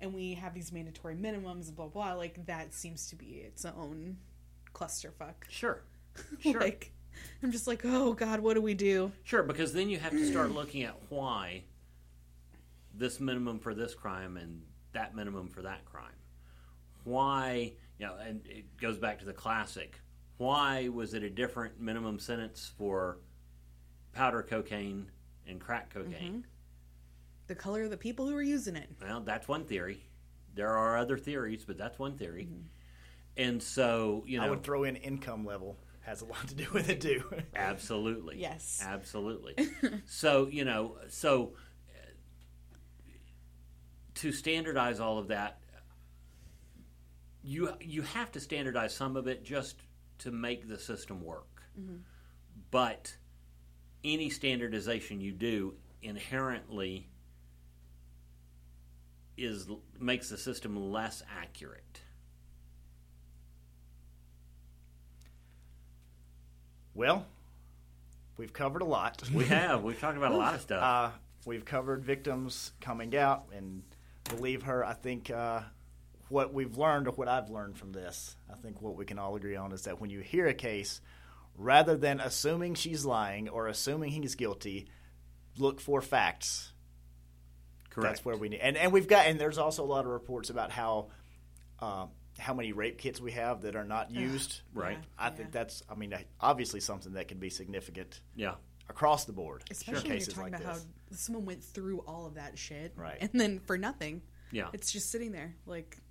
and we have these mandatory minimums, blah, blah, like that seems to be its own clusterfuck. Sure. (laughs) Sure. like, I'm just like, oh God, what do we do? Sure, because then you have to start looking at why this minimum for this crime and that minimum for that crime. Why, you know, and it goes back to the classic. Why was it a different minimum sentence for powder cocaine and crack cocaine? The color of the people who were using it. Well, that's one theory. There are other theories, but that's one theory. And so, you know, I would throw in income level has a lot to do with it too. (laughs) Absolutely. Yes. Absolutely. (laughs) so, you know, so uh, to standardize all of that, you you have to standardize some of it just to make the system work. But any standardization you do inherently is makes the system less accurate. well, we've covered a lot. We have we've talked about a lot of stuff. Uh, we've covered victims coming out and believe her. I think uh, what we've learned, or what I've learned from this, I think what we can all agree on is that when you hear a case, rather than assuming she's lying or assuming he's guilty, look for facts. Correct. That's where we need, and and we've got, and there's also a lot of reports about how. Uh, how many rape kits we have that are not used? Right. I think that's. I mean, obviously something that can be significant Yeah. across the board. Especially for when you're cases talking like about this. how someone went through all of that shit. Right. And then for nothing. Yeah. It's just sitting there. Like, as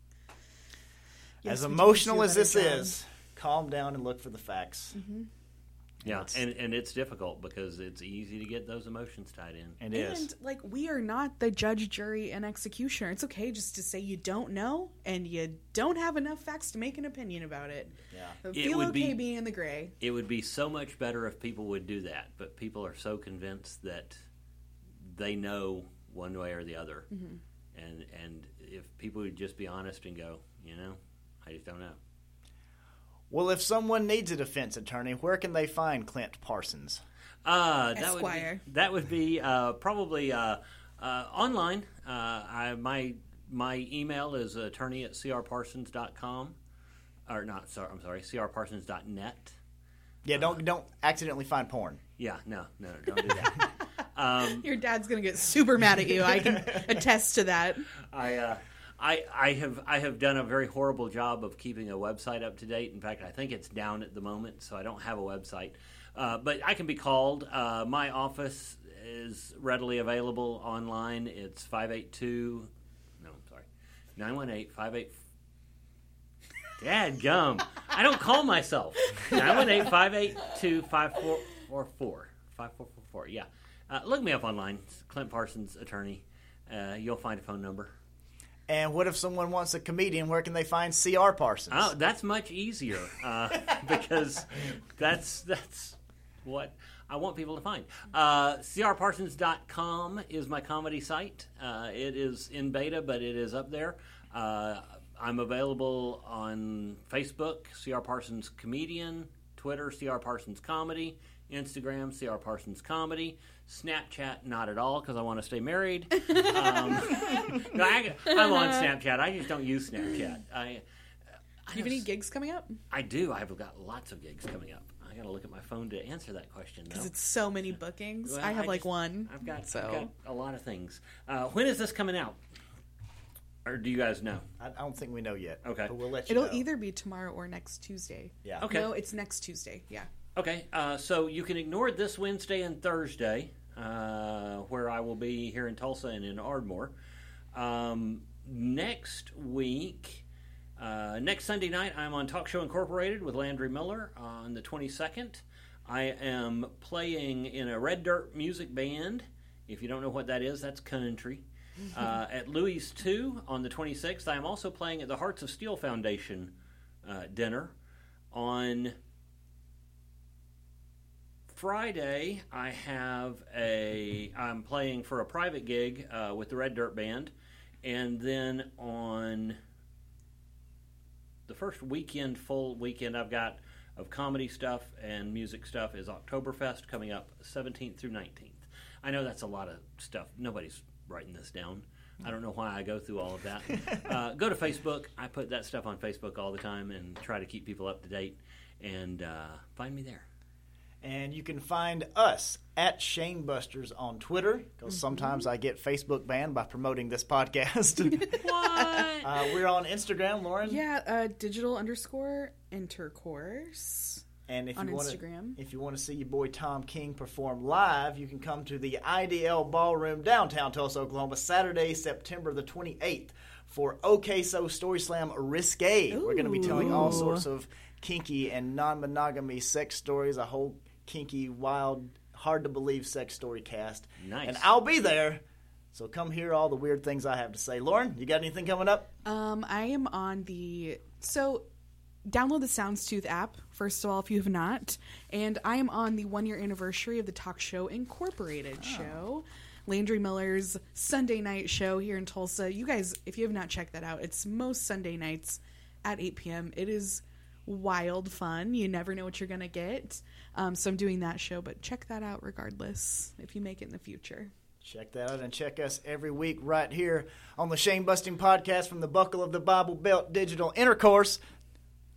yes, we do emotional as this job. is, calm down and look for the facts. Mm-hmm. Yeah, It's- and and it's difficult because it's easy to get those emotions tied in. And it is. And like we are not the judge, jury, and executioner. It's okay just to say you don't know and you don't have enough facts to make an opinion about it. Yeah. So It feel would okay be- being in the gray. It would be so much better if people would do that, but people are so convinced that they know one way or the other, mm-hmm. and and if people would just be honest and go, you know, I just don't know. Well, if someone needs a defense attorney, where can they find Clint Parsons? Uh, that Esquire. would be, that would be uh, probably uh, uh, online. Uh, I, my my email is attorney at crparsons.com. Or not, sorry, I'm sorry, crparsons.net. Yeah, don't don't accidentally find porn. Yeah, no, no, don't do that. (laughs) um, Your dad's gonna get super mad at you. I can (laughs) attest to that. I, uh, I, I have, I have done a very horrible job of keeping a website up to date. In fact, I think it's down at the moment, so I don't have a website. Uh, but I can be called. Uh, my office is readily available online. It's five eight two. No, I'm sorry, nine one eight five eight. (laughs) Dad gum. I don't call myself. 918 582 5444. 5444, yeah. Uh, look me up online. It's Clint Parsons, attorney. Uh, you'll find a phone number. And what if someone wants a comedian? Where can they find C.R. Parsons? Oh, that's much easier uh, (laughs) because that's that's what I want people to find. Uh, crparsons.com is my comedy site. Uh, it is in beta, but it is up there. Uh, I'm available on Facebook, CR Parsons Comedian, Twitter, CR Parsons Comedy, Instagram, CR Parsons Comedy, Snapchat, not at all because I want to stay married. (laughs) Um, (laughs) no, I, I'm on Snapchat. I just don't use Snapchat. (laughs) I, Do you have any gigs coming up? I do. I've got lots of gigs coming up. I got to look at my phone to answer that question. Because it's so many bookings. Well, I have like just- one. I've got, so I've got a lot of things. Uh, when is this coming out? Or do you guys know? I, I don't think we know yet. Okay. but we'll let you it'll know. either be tomorrow or next Tuesday. Yeah. Okay. No, it's next Tuesday. Yeah. Okay, uh, so you can ignore this Wednesday and Thursday, uh, where I will be here in Tulsa and in Ardmore. Um, next week, uh, next Sunday night, I'm on Talk Show Incorporated with Landry Miller on the 22nd. I am playing in a Red Dirt music band. If you don't know what that is, that's country. (laughs) Uh, at Louis 2 on the 26th. I am also playing at the Hearts of Steel Foundation uh, dinner on Friday, I have a. I'm playing for a private gig uh, with the Red Dirt Band, and then on the first weekend, full weekend, I've got of comedy stuff and music stuff is Oktoberfest coming up 17th through 19th. I know that's a lot of stuff. Nobody's writing this down. I don't know why I go through all of that. (laughs) uh, go to Facebook. I put that stuff on Facebook all the time and try to keep people up to date. And uh, find me there. And you can find us at Shamebusters on Twitter because sometimes I get Facebook banned by promoting this (laughs) podcast. What? (laughs) uh, we're on Instagram, Lauren. yeah, uh, digital underscore intercourse. And if on you want if you want to see your boy Tom King perform live, you can come to the IDL Ballroom downtown Tulsa, Oklahoma, Saturday, September the 28th for OK So Story Slam Risque. We're going to be telling all sorts of kinky and non-monogamy sex stories, a whole kinky, wild, hard to believe sex story cast. Nice. And I'll be there. So come hear all the weird things I have to say. Lauren, you got anything coming up? Um, I am on the so download the Soundstooth app first of all if you have not, and I am on the one year anniversary of the Talk Show Incorporated show. Landry Miller's Sunday night show here in Tulsa. You guys, if you have not checked that out, it's most Sunday nights at 8 p.m. It is wild fun. You never know what you're going to get. Um, so I'm doing that show, but check that out regardless if you make it in the future. Check that out and check us every week right here on the Shame Busting Podcast from the Buckle of the Bible Belt Digital Intercourse.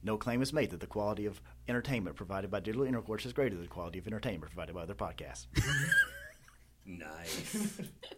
No claim is made that the quality of entertainment provided by Digital Intercourse is greater than the quality of entertainment provided by other podcasts. (laughs) (laughs) Nice. (laughs)